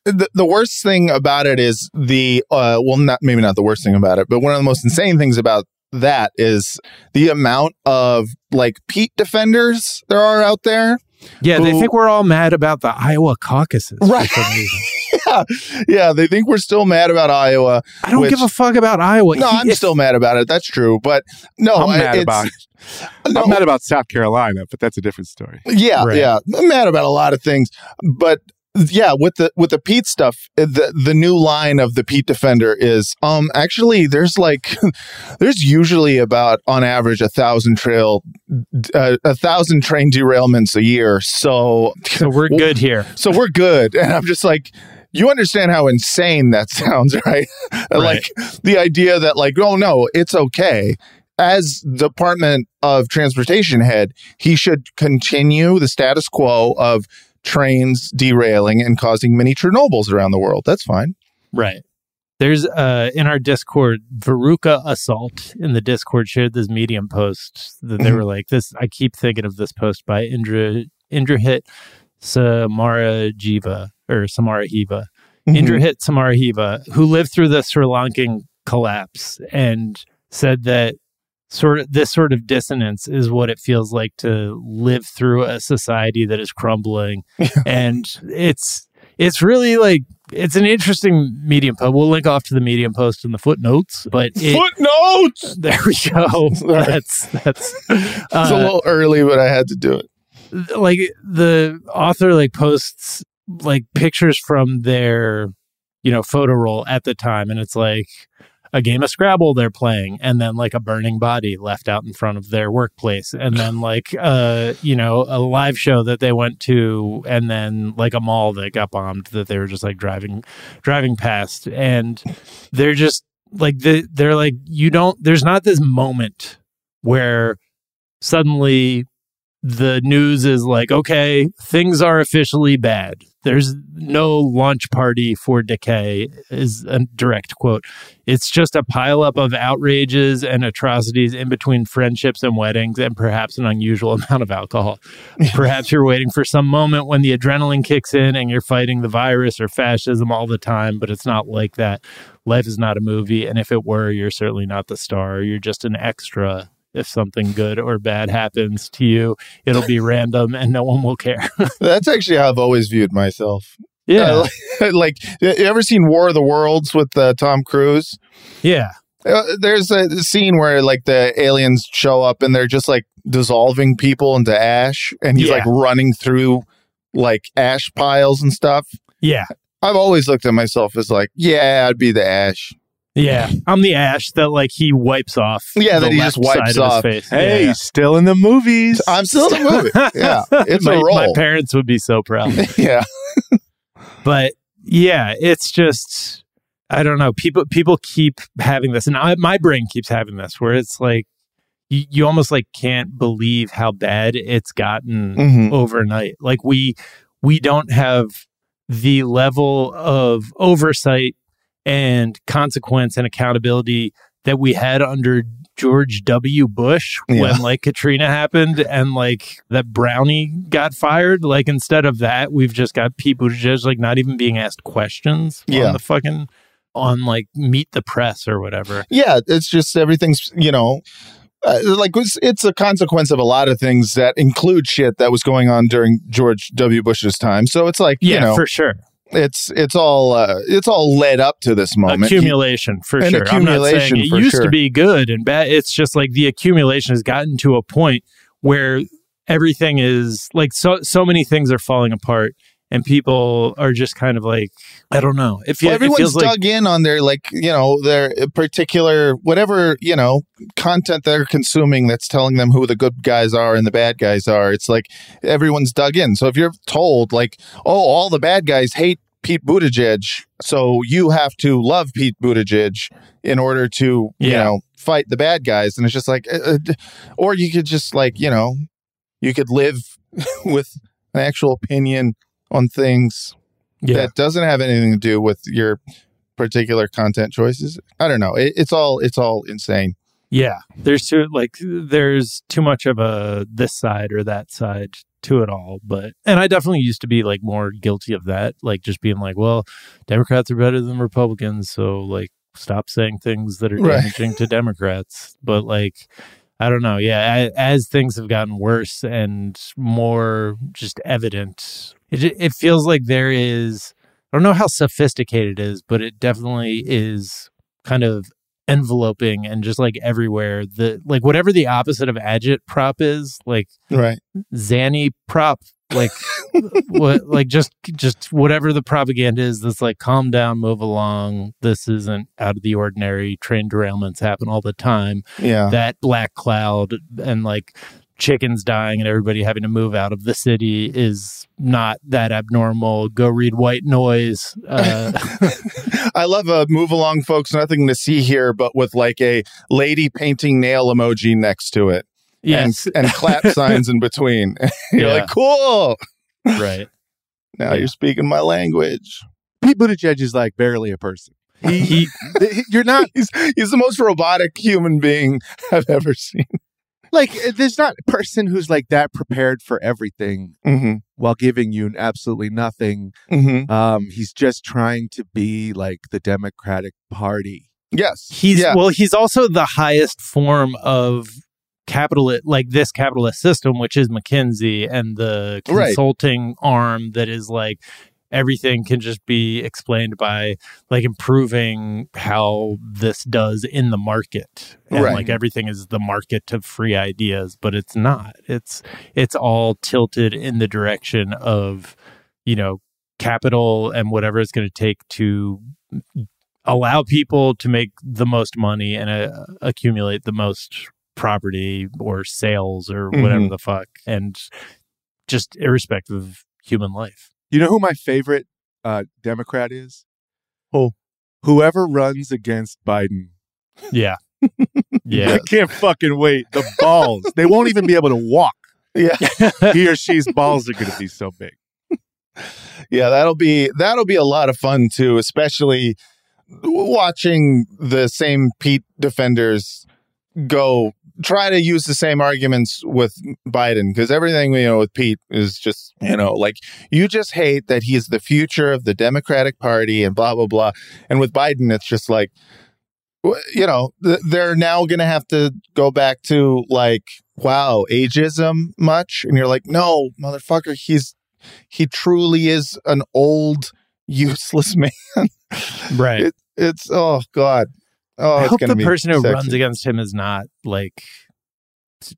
the, the worst thing about it is the uh well not maybe not the worst thing about it but one of the most insane things about that is the amount of like Pete defenders there are out there. Yeah, they think we're all mad about the Iowa caucuses. for Right. some reason. yeah, yeah, they think we're still mad about Iowa. I don't Which- give a fuck about Iowa. No, I'm if- still mad about it. That's true, but no, I'm mad it's- about no, I'm mad about South Carolina, but that's a different story. Yeah, Right. yeah, I'm mad about a lot of things, but yeah, with the with the Pete stuff, uh, the the new line of the Pete Defender is um actually there's like there's usually about on average a thousand trail uh, a thousand train derailments a year, so So we're good here. so we're good, and I'm just like. You understand how insane that sounds, right? like the idea that, like, oh no, it's okay. As Department of Transportation head, he should continue the status quo of trains derailing and causing many Chernobyls around the world. That's fine. Right. There's uh in our Discord, Veruca Assault in the Discord shared this medium post that they Mhm. were like, this I keep thinking of this post by Indra Indrahit Samarajiva or Samara Hiva. Mhm. Indrahit Samara Hiva, who lived through the Sri Lankan collapse and said that sort of this sort of dissonance is what it feels like to live through a society that is crumbling and it's it's really like it's an interesting medium post we'll link off to the medium post in the footnotes but it, Footnotes. there we go that's that's It's a uh, little early, but I had to do it. like the author like posts like pictures from their you know photo roll at the time and it's like a game of scrabble they're playing and then like a burning body left out in front of their workplace and then like uh you know a live show that they went to and then like a mall that got bombed that they were just like driving driving past. And they're just like the, they're like you don't there's not this moment where suddenly the news is like, okay, things are officially bad. There's no launch party for decay, is a direct quote. It's just a pileup of outrages and atrocities in between friendships and weddings, and perhaps an unusual amount of alcohol. perhaps you're waiting for some moment when the adrenaline kicks in and you're fighting the virus or fascism all the time, but it's not like that. Life is not a movie, and if it were, you're certainly not the star. You're just an extra if something good or bad happens to you, it'll be random and no one will care. That's actually how I've always viewed myself. yeah. Uh, like, you ever seen War of the Worlds with uh, Tom Cruise? yeah. Uh, there's a scene where like the aliens show up and they're just like dissolving people into ash, and he's Yeah. like running through like ash piles and stuff. Yeah. I've always looked at myself as like, yeah, I'd be the ash. Yeah. I'm the ash that like he wipes off. Yeah, that he just wipes side of his off. face. Hey, Yeah. still in the movies. I'm still in the movie. Yeah, it's my, a My parents would be so proud. yeah, but yeah, it's just I don't know. People people keep having this, and I, my brain keeps having this, where it's like you, you almost like can't believe how bad it's gotten Mhm. overnight. Like we we don't have the level of oversight and consequence and accountability that we had under George W. Bush Yeah. when like Katrina happened and like that Brownie got fired. Like instead of that, we've just got people just like not even being asked questions Yeah. on the fucking on like meet the press or whatever. yeah. It's just everything's you know. Uh, like it's, it's a consequence of a lot of things that include shit that was going on during George W. Bush's time. So it's like Yeah, you know, for sure. It's it's all uh, it's all led up to this moment. accumulation for An sure. I'm not accumulation saying it used sure. to be good and bad. It's just like the accumulation has gotten to a point where everything is like so so many things are falling apart and people are just kind of like I don't know. It, feel, well, it everyone's like dug in on their like you know their particular whatever you know content they're consuming that's telling them who the good guys are and the bad guys are. It's like everyone's dug in. So if you're told like, oh, all the bad guys hate Pete Buttigieg, so you have to love Pete Buttigieg in order to you know fight the bad guys, and it's just like, uh, uh, or you could just like you know, you could live with an actual opinion on things yeah. that doesn't have anything to do with your particular content choices. I don't know. It, it's all it's all insane. Yeah, there's too like there's too much of a this side or that side to it all. But and I definitely used to be like more guilty of that, like just being like, well, Democrats are better than Republicans, so like stop saying things that are Right. damaging to Democrats. But like, I don't know. Yeah, as, as things have gotten worse and more just evident, it it feels like there is. I don't know how sophisticated it is, but it definitely is kind of enveloping and just like everywhere. The like whatever the opposite of agit prop is, like Right. Zanny prop, like what, like just just whatever the propaganda is. That's like calm down, move along. This isn't out of the ordinary. Train derailments happen all the time. Yeah. That black cloud and like chickens dying and everybody having to move out of the city is not that abnormal. Go read White Noise. Uh, I love a move along, folks. Nothing to see here, but with like a lady painting nail emoji next to it. yes, And, and clap signs in between. You're Yeah. like, cool. right. Now Yeah. you're speaking my language. Pete Buttigieg is like barely a person. He, He you're not He's he's the most robotic human being I've ever seen. Like there's not a person who's like that prepared for everything Mm-hmm. while giving you absolutely nothing. Mm-hmm. Um, he's just trying to be like the Democratic Party. Yes. He's yeah. well, he's also the highest form of capitalist like this capitalist system, which is McKinsey and the Right. consulting arm that is like everything can just be explained by like improving how this does in the market. And Right. like everything is the market to free ideas, but it's not. It's it's all tilted in the direction of, you know, capital and whatever it's going to take to allow people to make the most money and uh, accumulate the most property or sales or whatever Mhm. the fuck and just irrespective of human life You know who my favorite uh, Democrat is? Who? Whoever runs against Biden. yeah yeah I can't fucking wait. The balls. they won't even be able to walk. yeah. He or she's balls are going to be so big. Yeah, that'll be that'll be a lot of fun too, especially watching the same Pete defenders go try to use the same arguments with Biden because everything you know with Pete is just you know like you just hate that he's the future of the Democratic Party and blah blah blah, and with Biden it's just like you know they're now going to have to go back to like wow ageism much, and you're like no motherfucker he's he truly is an old useless man. right It, it's oh god. Oh, i it's hope the be person who sexy. runs against him is not like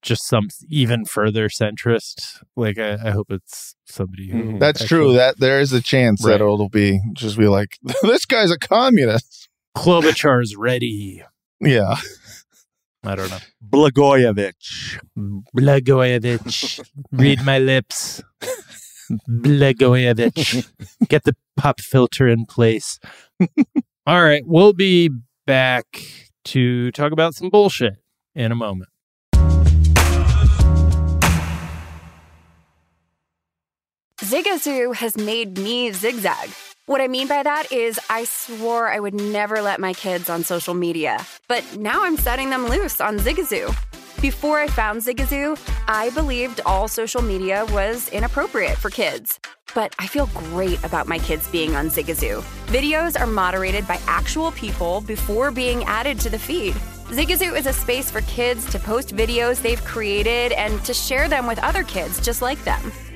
just some even further centrist like i, I hope it's somebody who Mhm. That's actually- true. That there is a chance Right. that it'll be just be like this guy's a communist. Klobuchar's ready Yeah. i don't know Blagojevich. Blagojevich, read my lips. Blagojevich, get the pop filter in place. All right, we'll be back to talk about some bullshit in a moment. Zigazoo has made me zigzag. What I mean by that is, I swore I would never let my kids on social media, but now I'm setting them loose on Zigazoo. Before I found Zigazoo, I believed all social media was inappropriate for kids. But I feel great about my kids being on Zigazoo. Videos are moderated by actual people before being added to the feed. Zigazoo is a space for kids to post videos they've created and to share them with other kids just like them.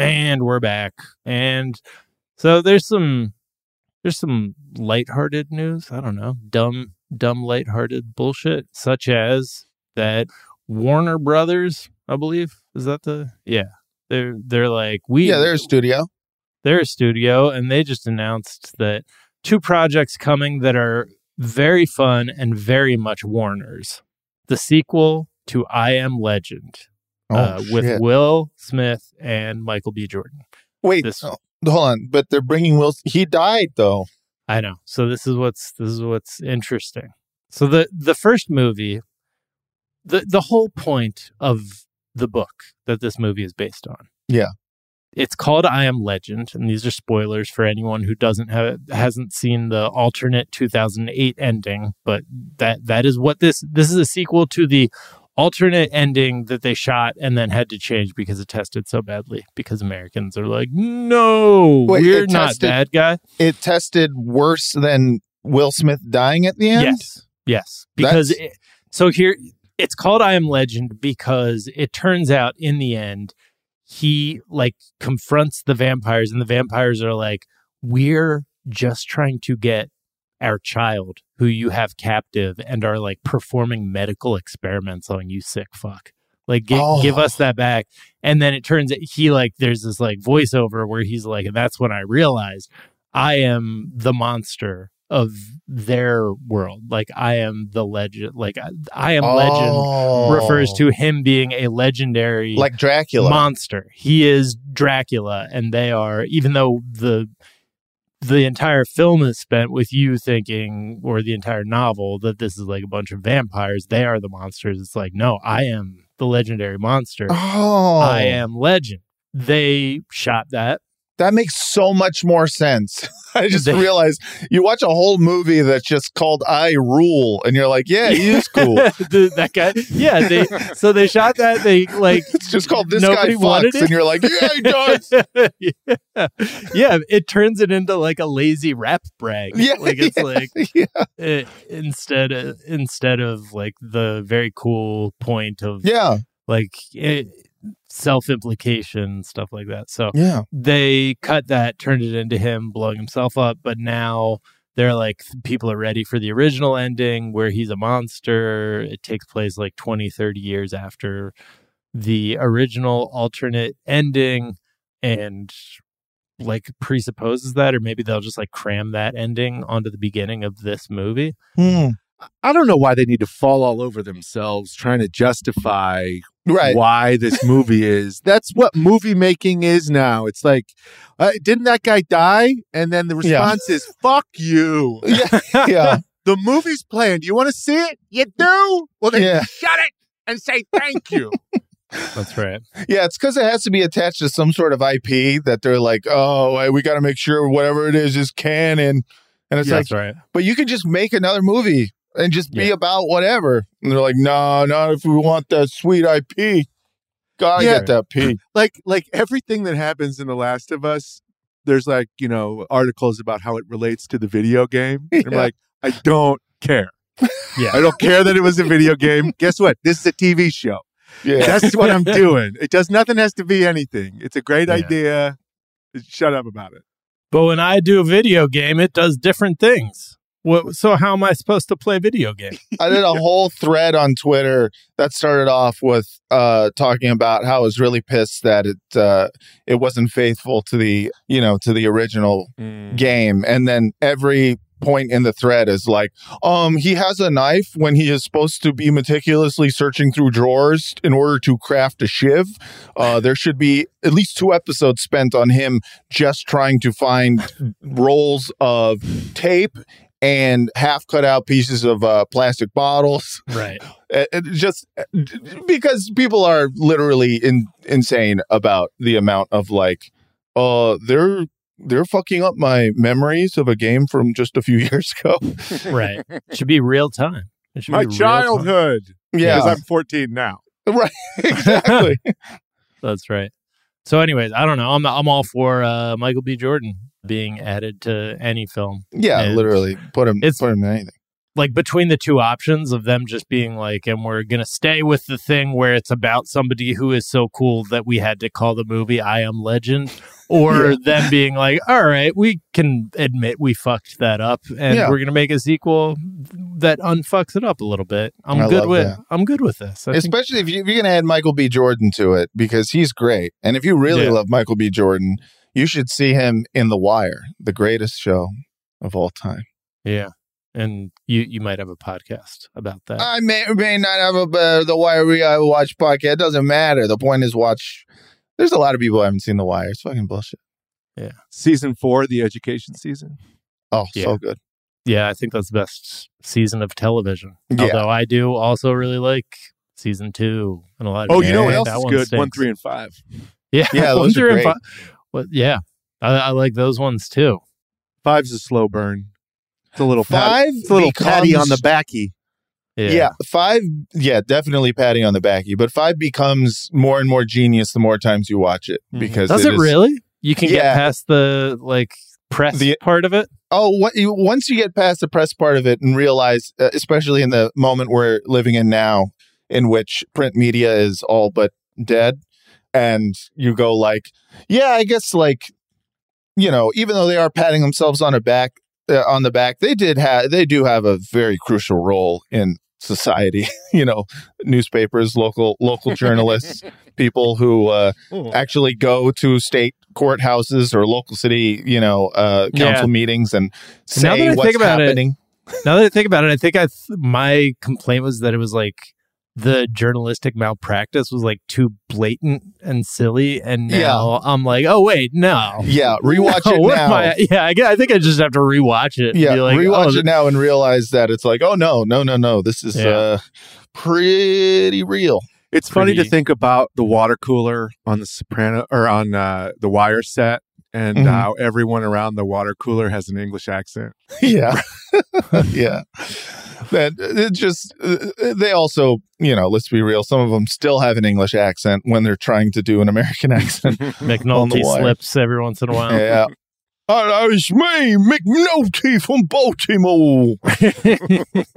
And we're back. And so there's some there's some lighthearted news. I don't know, dumb, dumb, lighthearted bullshit, such as that Warner Brothers, I believe, is that the yeah. They're they're like we Yeah, they're a studio. they're a studio and they just announced that two projects coming that are very fun and very much Warner's. The sequel to I Am Legend Oh, uh, with. Will Smith and Michael B. Jordan. Wait, this- oh, hold on. But they're bringing Will. He died though. I know. So this is what's this is what's interesting. So the the first movie, the the whole point of the book that this movie is based on. Yeah. It's called I Am Legend, and these are spoilers for anyone who doesn't have hasn't seen the alternate 2008 ending. But that that is what this this is a sequel to the alternate ending that they shot and then had to change because it tested so badly because Americans are like, no, Wait, we're not tested- bad guy. It tested worse than Will Smith dying at the end. Yes. Yes. Because it, so here it's called I Am Legend because it turns out in the end he like confronts the vampires and the vampires are like we're just trying to get our child who you have captive and are like performing medical experiments on you sick fuck. Like gi- Oh. give us that back. And then it turns out he like there's this like voiceover where he's like and that's when I realized I am the monster of their world. Like I am the legend. Like I, I am legend Oh. refers to him being a legendary like Dracula. monster. He is Dracula, and they are even though the the entire film is spent with you thinking, or the entire novel, that this is like a bunch of vampires. They are the monsters. It's like, no, I am the legendary monster. oh, I am legend. They shot that. That makes so much more sense. I just They- realized you watch a whole movie that's just called I Rule, and you're like, yeah, he is cool. That guy. Yeah. They so they shot that. They like It's just called This Guy it? and you're like, yeah, he does. yeah. yeah, it turns it into like a lazy rap brag. Yeah, like it's yeah, like yeah. eh, instead of instead of like the very cool point of Yeah, like eh, self implication stuff like that. So yeah. they cut that, turned it into him blowing himself up, but now they're like people are ready for the original ending where he's a monster. It takes place like 20, 30 years after the original alternate ending and like presupposes that or maybe they'll just like cram that ending onto the beginning of this movie. Hmm. I don't know why they need to fall all over themselves trying to justify Right. why this movie is. That's what movie making is now. It's like, uh, didn't that guy die? And then the Yeah. response is, fuck you. Yeah, yeah. The movie's playing. Do you want to see it? You do? Well, then Yeah. shut it and say thank you. That's right. Yeah, it's because it has to be attached to some sort of IP that they're like, oh, we got to make sure whatever it is is canon. And it's like, That's right. but you can just make another movie and just be Yeah. about whatever. And they're like, no, not if we want that sweet IP. Gotta Yeah. get that P. like like everything that happens in The Last of Us, there's like, you know, articles about how it relates to the video game. And I'm like, I don't care. Yeah. I don't care that it was a video game. Guess what? This is a TV show. Yeah. That's what I'm doing. It does nothing has to be anything. It's a great Yeah. idea. Shut up about it. But when I do a video game, it does different things. What, so how am I supposed to play video game? I did a whole thread on Twitter that started off with uh, talking about how I was really pissed that it uh, it wasn't faithful to the you know to the original game, and then every point in the thread is like, um, he has a knife when he is supposed to be meticulously searching through drawers in order to craft a shiv. Uh, there should be at least two episodes spent on him just trying to find rolls of tape and half cut out pieces of uh, plastic bottles. Right. Uh, just uh, because people are literally in, insane about the amount of like, uh, they're they're fucking up my memories of a game from just a few years ago. Right. It should be real time. It should My be real time. childhood. Yeah. Because I'm 14 now. right. Exactly. That's right. So, anyways, I don't know. I'm I'm all for uh, Michael B. Jordan being added to any film. yeah, And literally. Put him. it's- put him in anything. Like between the two options of them just being like, and we're gonna stay with the thing where it's about somebody who is so cool that we had to call the movie "I Am Legend," or them being like, all right, we can admit we fucked that up, and Yeah. we're gonna make a sequel that unfucks it up a little bit. I'm I good with. that. I'm good with this. I Especially if, you, if you're going to add Michael B. Jordan to it because he's great. And if you really Yeah. love Michael B. Jordan, you should see him in The Wire, the greatest show of all time. yeah. And you you might have a podcast about that. I may or may not have a uh, The Wire we uh, watch podcast. It doesn't matter. The point is, watch. There's a lot of people who haven't seen The Wire. It's fucking bullshit. Yeah. Season four, the education season. Oh, Yeah. so good. Yeah, I think that's the best season of television. Yeah. Although I do also really like season two and a lot of Oh, you know what else that is one good? One, three, and five. Yeah, Yeah, one, those are three, and great. fi- Well, yeah, I, I like those ones too. Five's a slow burn. It's a little pat- Five It's a little patty on the becomes- backy. Yeah, Yeah. five. Yeah, definitely patty on the backy. But five becomes more and more genius the more times you watch it Mhm. because does it is- really? You can Yeah. get past the like press The- part of it. Oh, what, you, once you get past the press part of it and realize, uh, especially in the moment we're living in now, in which print media is all but dead, and you go like, yeah, I guess like, you know, even though they are patting themselves on a back uh, on the back, they did have they do have a very crucial role in society. you know, newspapers, local local journalists, people who uh, actually go to state courthouses or local city, you know, uh, council meetings and say Now that I what's think about it, happening. Now that I think about it, I think I th- my complaint was that it was like the journalistic malpractice was like too blatant and silly, and now I'm like, oh wait, no, Yeah, rewatch No, it now. I- yeah, I, I think I just have to rewatch it. and yeah, be like, rewatch oh, it now and realize that it's like, oh no, no, no, no, this is Yeah. uh, pretty real. It's funny to think about the water cooler on the Soprano or on uh, the Wire set, and Mhm. how everyone around the water cooler has an English accent. yeah, yeah. That it just uh, they also, you know, let's be real. Some of them still have an English accent when they're trying to do an American accent. McNulty slips every once in a while. Yeah. Oh, it's me, McNulty from Baltimore.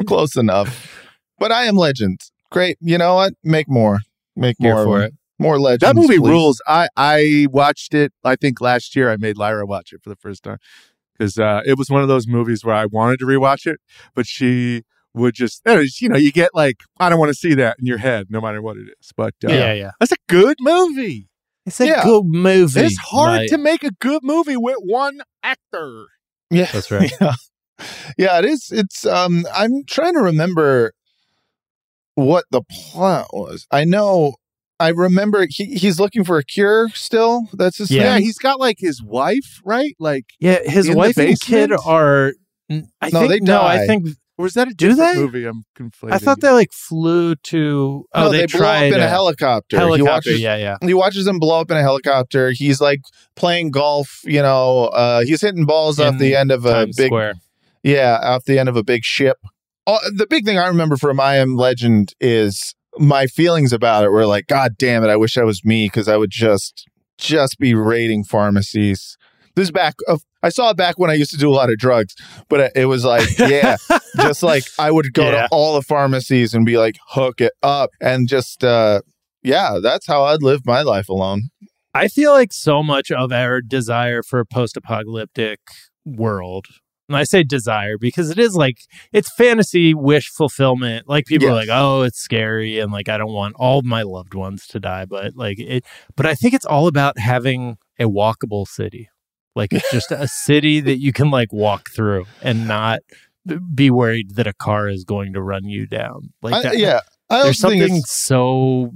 Close enough. But I am legend. Great. You know what? Make more. Make more of for it. More legends. That movie please. rules. I I watched it. I think last year I made Lyra watch it for the first time because uh, it was one of those movies where I wanted to rewatch it, but she would just it was, you know you get like I don't want to see that in your head no matter what it is. But uh, Yeah, yeah. that's a good movie. It's a Yeah. good movie. It's hard Right. to make a good movie with one actor. Yeah. That's right. yeah. Yeah, it is. It's um I'm trying to remember what the plot was. I know I remember he, he's looking for a cure still. That's his Yeah, thing. he's got like his wife, right? Like, Yeah, his wife and kid are. I No, think they no. I think or is that a Do different they? movie? I'm conflating. I thought they like flew to. Oh, no, they, they, blow up in a uh, helicopter. He Helicopter. watches yeah, yeah. he watches them blow up in a helicopter. He's like playing golf, you know, uh he's hitting balls off the end of a Times big Square. Yeah, off the end of a big ship. Oh, the big thing I remember from I Am Legend is my feelings about it were like, God damn it, I wish I was me because I would just just be raiding pharmacies. This is back of I saw it back when I used to do a lot of drugs, but it- was like, yeah, just like I would go Yeah. to all the pharmacies and be like, hook it up, and just uh, yeah, that's how I'd live my life alone. I feel like so much of our desire for a post-apocalyptic world. And I say desire because it is like it's fantasy wish fulfillment. Like people are like, "Oh, it's scary," and like I don't want all my loved ones to die. But like it, but I think it's all about having a walkable city, like it's just a city that you can like walk through and not be worried that a car is going to run you down. Like I- yeah, I there's something so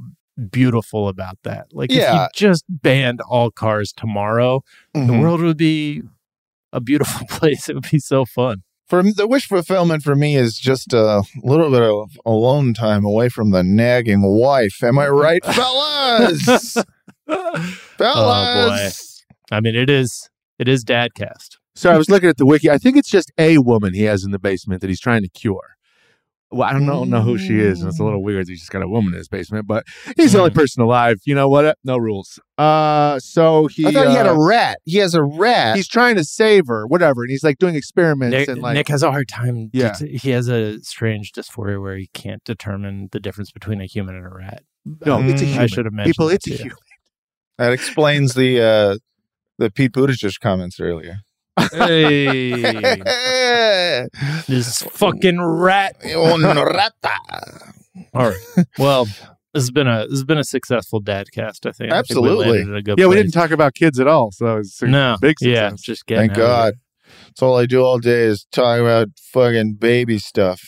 beautiful about that. Like if you just banned all cars tomorrow, the Mhm. world would be a beautiful place. It would be so fun. For the wish fulfillment for me is just a little bit of alone time away from the nagging wife. Am I right, fellas? fellas. Oh boy. I mean, it is it is Dadcast. So I was looking at the wiki. I think it's just a woman he has in the basement that he's trying to cure. Well, I don't know, know who she is, and it's a little weird. that He's just got a woman in his basement, but he's the only person alive. You know what? No rules. Uh, so he. I thought he had uh, a rat. He has a rat. He's trying to save her, whatever, and he's like doing experiments Nick, and like. Nick has a hard time. Yeah. det- he has a strange dysphoria where he can't determine the difference between a human and a rat. no, it's a Mm. human. I should have mentioned People, that it's a human. that explains the uh, the Pete Buttigieg comments earlier. Hey, this fucking rat. Un rata. All right. Well, this has been a this has been a successful Dadcast. I think. I think we Absolutely. landed a good Yeah, we didn't talk about kids at all, so it's a No. big Yeah, just getting. Thank out God. That's all I do all day is talk about fucking baby stuff.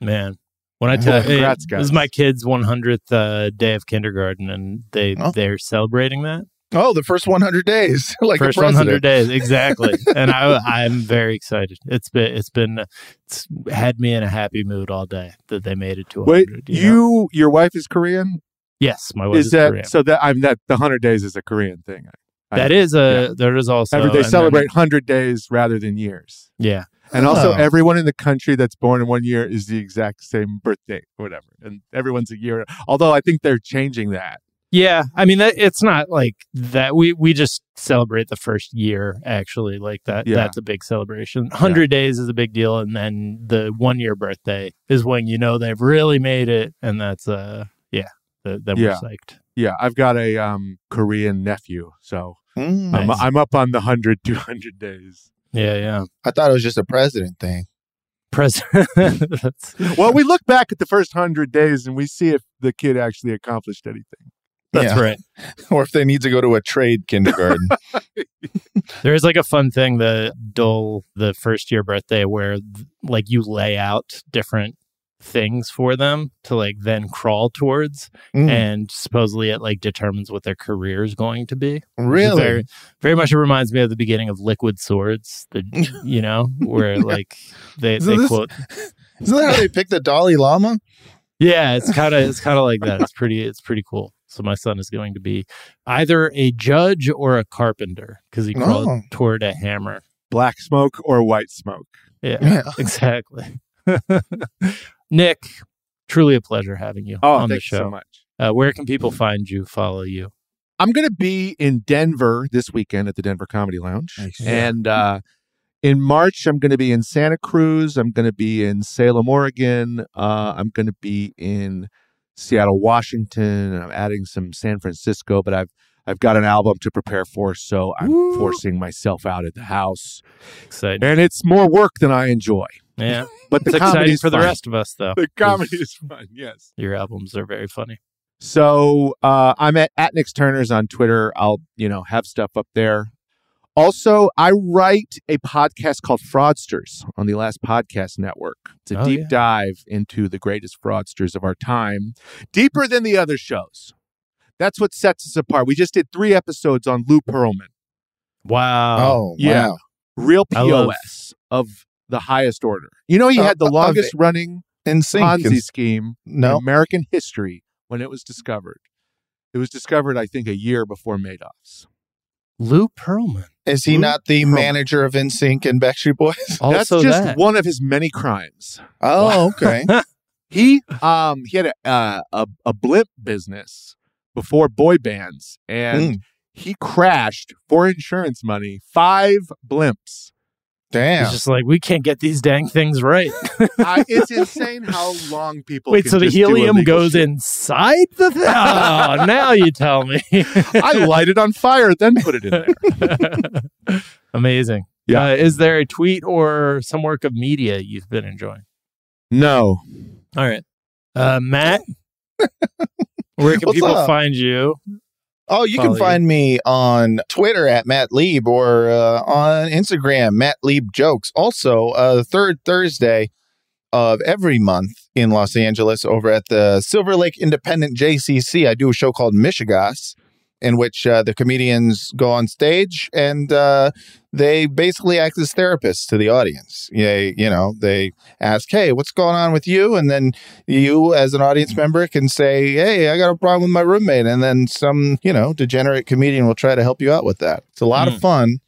man. When I tell hey, Congrats, this is my kid's 100th uh, day of kindergarten, and they Oh. they're celebrating that Oh, the first 100 days, like first 100 days exactly. and I I'm very excited. It's been it's been it's had me in a happy mood all day that they made it to 100. Wait, you, you, your wife is Korean? yes, my wife Is is, that Korean. so? That I'm that the hundred days is a Korean thing. I- that is a there is also Every, they celebrate hundred days rather than years, yeah. and also Oh. everyone in the country that's born in one year is the exact same birthday, whatever, and everyone's a year. Although I think they're changing that. Yeah, I mean that it's not like that. We we just celebrate the first year actually, like that. Yeah. That's a big celebration. Hundred days is a big deal, and then the one year birthday is when you know they've really made it, and that's uh yeah, the, then Yeah. we're psyched. Yeah, I've got a um, Korean nephew, so Mm. I'm, Nice. I'm up on the 100, 200 days. Yeah, yeah. I thought it was just a president thing. President. Well, we look back at the first hundred days and we see if the kid actually accomplished anything. That's Yeah. right. Or if they need to go to a trade kindergarten. There is like a fun thing the Dol the first year birthday where like you lay out different things for them to like then crawl towards Mm. and supposedly it like determines what their career is going to be. really? Very, very much it reminds me of the beginning of Liquid Swords, the you know, where like they, So they this- quote Isn't that how they pick the Dalai Lama? Yeah, it's kind of it's kind of like that. It's pretty it's pretty cool. So my son is going to be either a judge or a carpenter because he crawled Oh. toward a hammer. Black smoke or white smoke. Yeah, Yeah. exactly. Nick, truly a pleasure having you Oh, on the thank you show. so much. Uh, where can people find you, follow you? I'm going to be in Denver this weekend at the Denver Comedy Lounge. Nice. And uh, in March, I'm going to be in Santa Cruz. I'm going to be in Salem, Oregon. Uh, I'm going to be in Seattle, Washington. And I'm adding some San Francisco, but I've I've got an album to prepare for, so I'm Woo. forcing myself out at the house, Exciting. and it's more work than I enjoy. Yeah, But the comedy's for the rest of us, though. The comedy is fun. Yes. Your albums are very funny. So uh, I'm at at Nick's Turner's on Twitter. I'll you know have stuff up there. Also, I write a podcast called Fraudsters on the Last Podcast Network. It's a Oh, deep yeah. dive into the greatest fraudsters of our time, deeper than the other shows. That's what sets us apart. We just did three episodes on Lou Pearlman, Wow. Oh, yeah. wow. real I love- POS of the highest order. You know, he Uh, had the of longest running NSYNC. Ponzi scheme no. in American history when it was discovered. It was discovered, I think, a year before Madoff's. Lou Pearlman. Is he Lou not the Pearlman. manager of NSYNC and Backstreet Boys? Also, That's just that. one of his many crimes. Oh, okay. He um he had a uh, a, a blimp business before boy bands, and Mm. he crashed for insurance money five blimps. Damn. It's just like we can't get these dang things right. I, it's insane how long people. Wait, can so the just helium goes shit. inside the thing? Oh, now you tell me. I light it on fire, then put it in there. Amazing. Yeah. Uh, is there a tweet or some work of media you've been enjoying? No, All right. Uh, Matt, where can What's people up? find you? Oh, you Follow can you. find me on Twitter at Matt Lieb or uh, on Instagram, Matt Lieb Jokes. Also, uh, the third Thursday of every month in Los Angeles over at the Silver Lake Independent JCC, I do a show called Michigas. In which uh, the comedians go on stage and uh, they basically act as therapists to the audience. They, you know, they ask, "Hey, what's going on with you?" And then you, as an audience member, can say, "Hey, I got a problem with my roommate," and then some, you know, degenerate comedian will try to help you out with that. It's a lot Mm. of fun.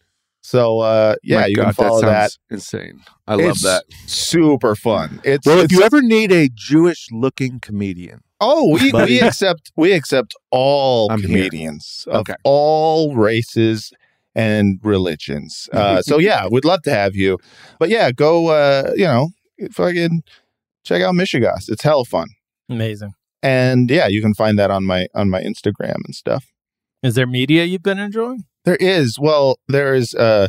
So uh, yeah, My you God, can follow that. that. Insane. I love It's that. Super fun. It's, Well, if you ever need a Jewish looking comedian, Oh, we, Buddy. we accept we accept all I'm here. comedians of Okay. all races and religions. Uh, so yeah, we'd love to have you. But yeah, go uh, you know, fucking check out Michigas. It's hell fun. Amazing. And yeah, you can find that on my on my Instagram and stuff. Is there media you've been enjoying? There is well, there is a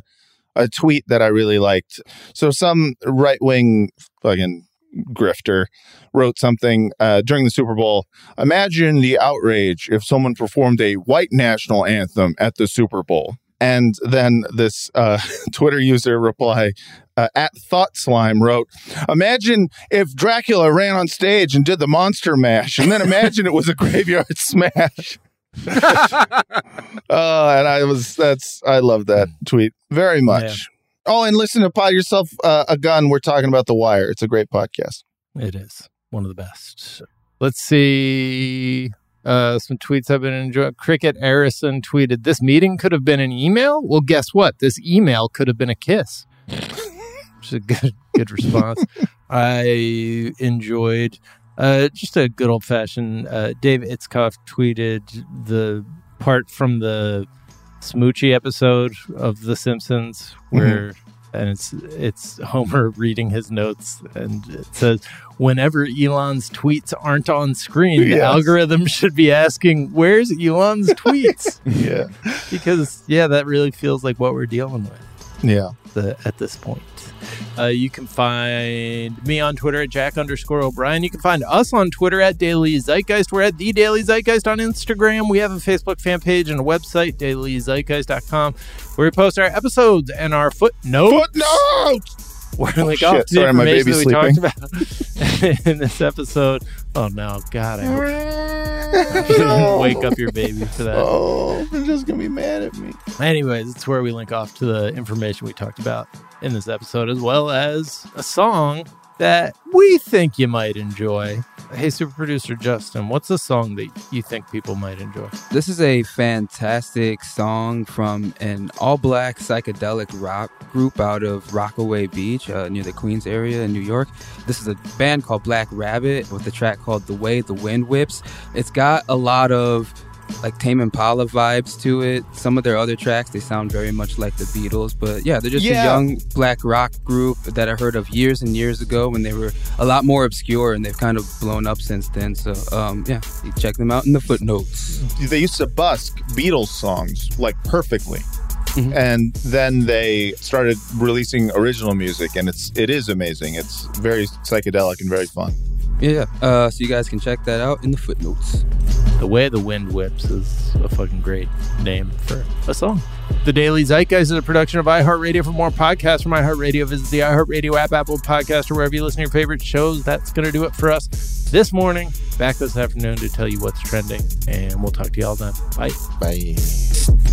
a tweet that I really liked. So some right wing fucking grifter wrote something uh, during the Super Bowl. Imagine the outrage if someone performed a white national anthem at the Super Bowl. And then this uh, Twitter user reply uh, at Thought Slime wrote, "Imagine if Dracula ran on stage and did the Monster Mash, and then imagine it was a graveyard smash." Oh, and I was that's I love that tweet very much. Oh, and listen to Pod Yourself uh, a Gun. We're talking about The Wire. It's a great podcast. It is one of the best. Let's see. Uh, some tweets I've been enjoying. Cricket Arrison tweeted, "This meeting could have been an email. Well, guess what? This email could have been a kiss." Which is a good, good response. I enjoyed uh, just a good old fashioned. Uh, Dave Itzkoff tweeted the part from the Poochie episode of The Simpsons where. And it's it's Homer reading his notes, and it says, "Whenever Elon's tweets aren't on screen, the algorithm should be asking, "Where's Elon's tweets?" Yeah, because yeah, that really feels like what we're dealing with yeah. The, at this point. Uh, you can find me on Twitter at Jack underscore O'Brien. You can find us on Twitter at Daily Zeitgeist. We're at The Daily Zeitgeist on Instagram. We have a Facebook fan page and a website, dailyzeitgeist.com, where we post our episodes and our footnotes. Footnotes. Where we link shit. off to Sorry, my information that we baby's talked about in this episode. Oh no, God, I hope you didn't wake up your baby for that. Oh, they're just gonna be mad at me. Anyways, it's where we link off to the information we talked about in this episode, as well as a song that we think you might enjoy. Hey, super producer Justin, what's a song that you think people might enjoy? This is a fantastic song from an all black psychedelic rock group out of Rockaway Beach uh, near the Queens area in New York. This is a band called Blac Rabbit with a track called The Way the Wind Whips. It's got a lot of like Tame Impala vibes to it. Some of their other tracks, they sound very much like the Beatles, but yeah, they're just Yeah. a young black rock group that I heard of years and years ago when they were a lot more obscure and they've kind of blown up since then. So um, yeah, you check them out in the footnotes. They used to busk Beatles songs like perfectly. Mhm. And then they started releasing original music, and it's it is amazing. It's very psychedelic and very fun. Yeah, uh, so you guys can check that out in the footnotes. The Way the Wind Whips is a fucking great name for a song. The Daily Zeitgeist is a production of iHeartRadio. For more podcasts from iHeartRadio, visit the iHeartRadio app, Apple Podcast, or wherever you listen to your favorite shows. That's going to do it for us this morning. Back this afternoon to tell you what's trending, and we'll talk to you all then. Bye. Bye.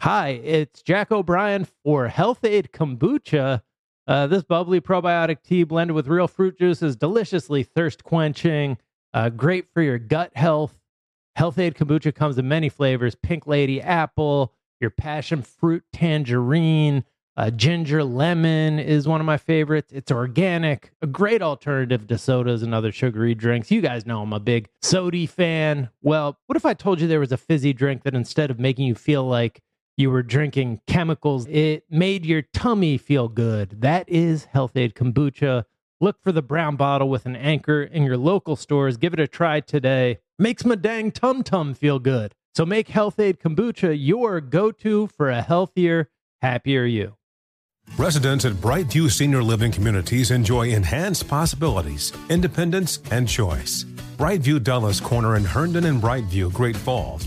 Hi, it's Jack O'Brien for Health-Ade Kombucha. Uh, this bubbly probiotic tea blended with real fruit juice is deliciously thirst quenching, uh, great for your gut health. Health-Ade Kombucha comes in many flavors pink lady apple, your passion fruit tangerine, uh, ginger lemon is one of my favorites. It's organic, a great alternative to sodas and other sugary drinks. You guys know I'm a big sody fan. Well, what if I told you there was a fizzy drink that instead of making you feel like you were drinking chemicals, it made your tummy feel good? That is Health-Ade Kombucha. Look for the brown bottle with an anchor in your local stores. Give it a try today. Makes my dang tum tum feel good. So make Health-Ade Kombucha your go to for a healthier, happier you. Residents at Brightview Senior Living Communities enjoy enhanced possibilities, independence, and choice. Brightview Dulles Corner in Herndon and Brightview, Great Falls,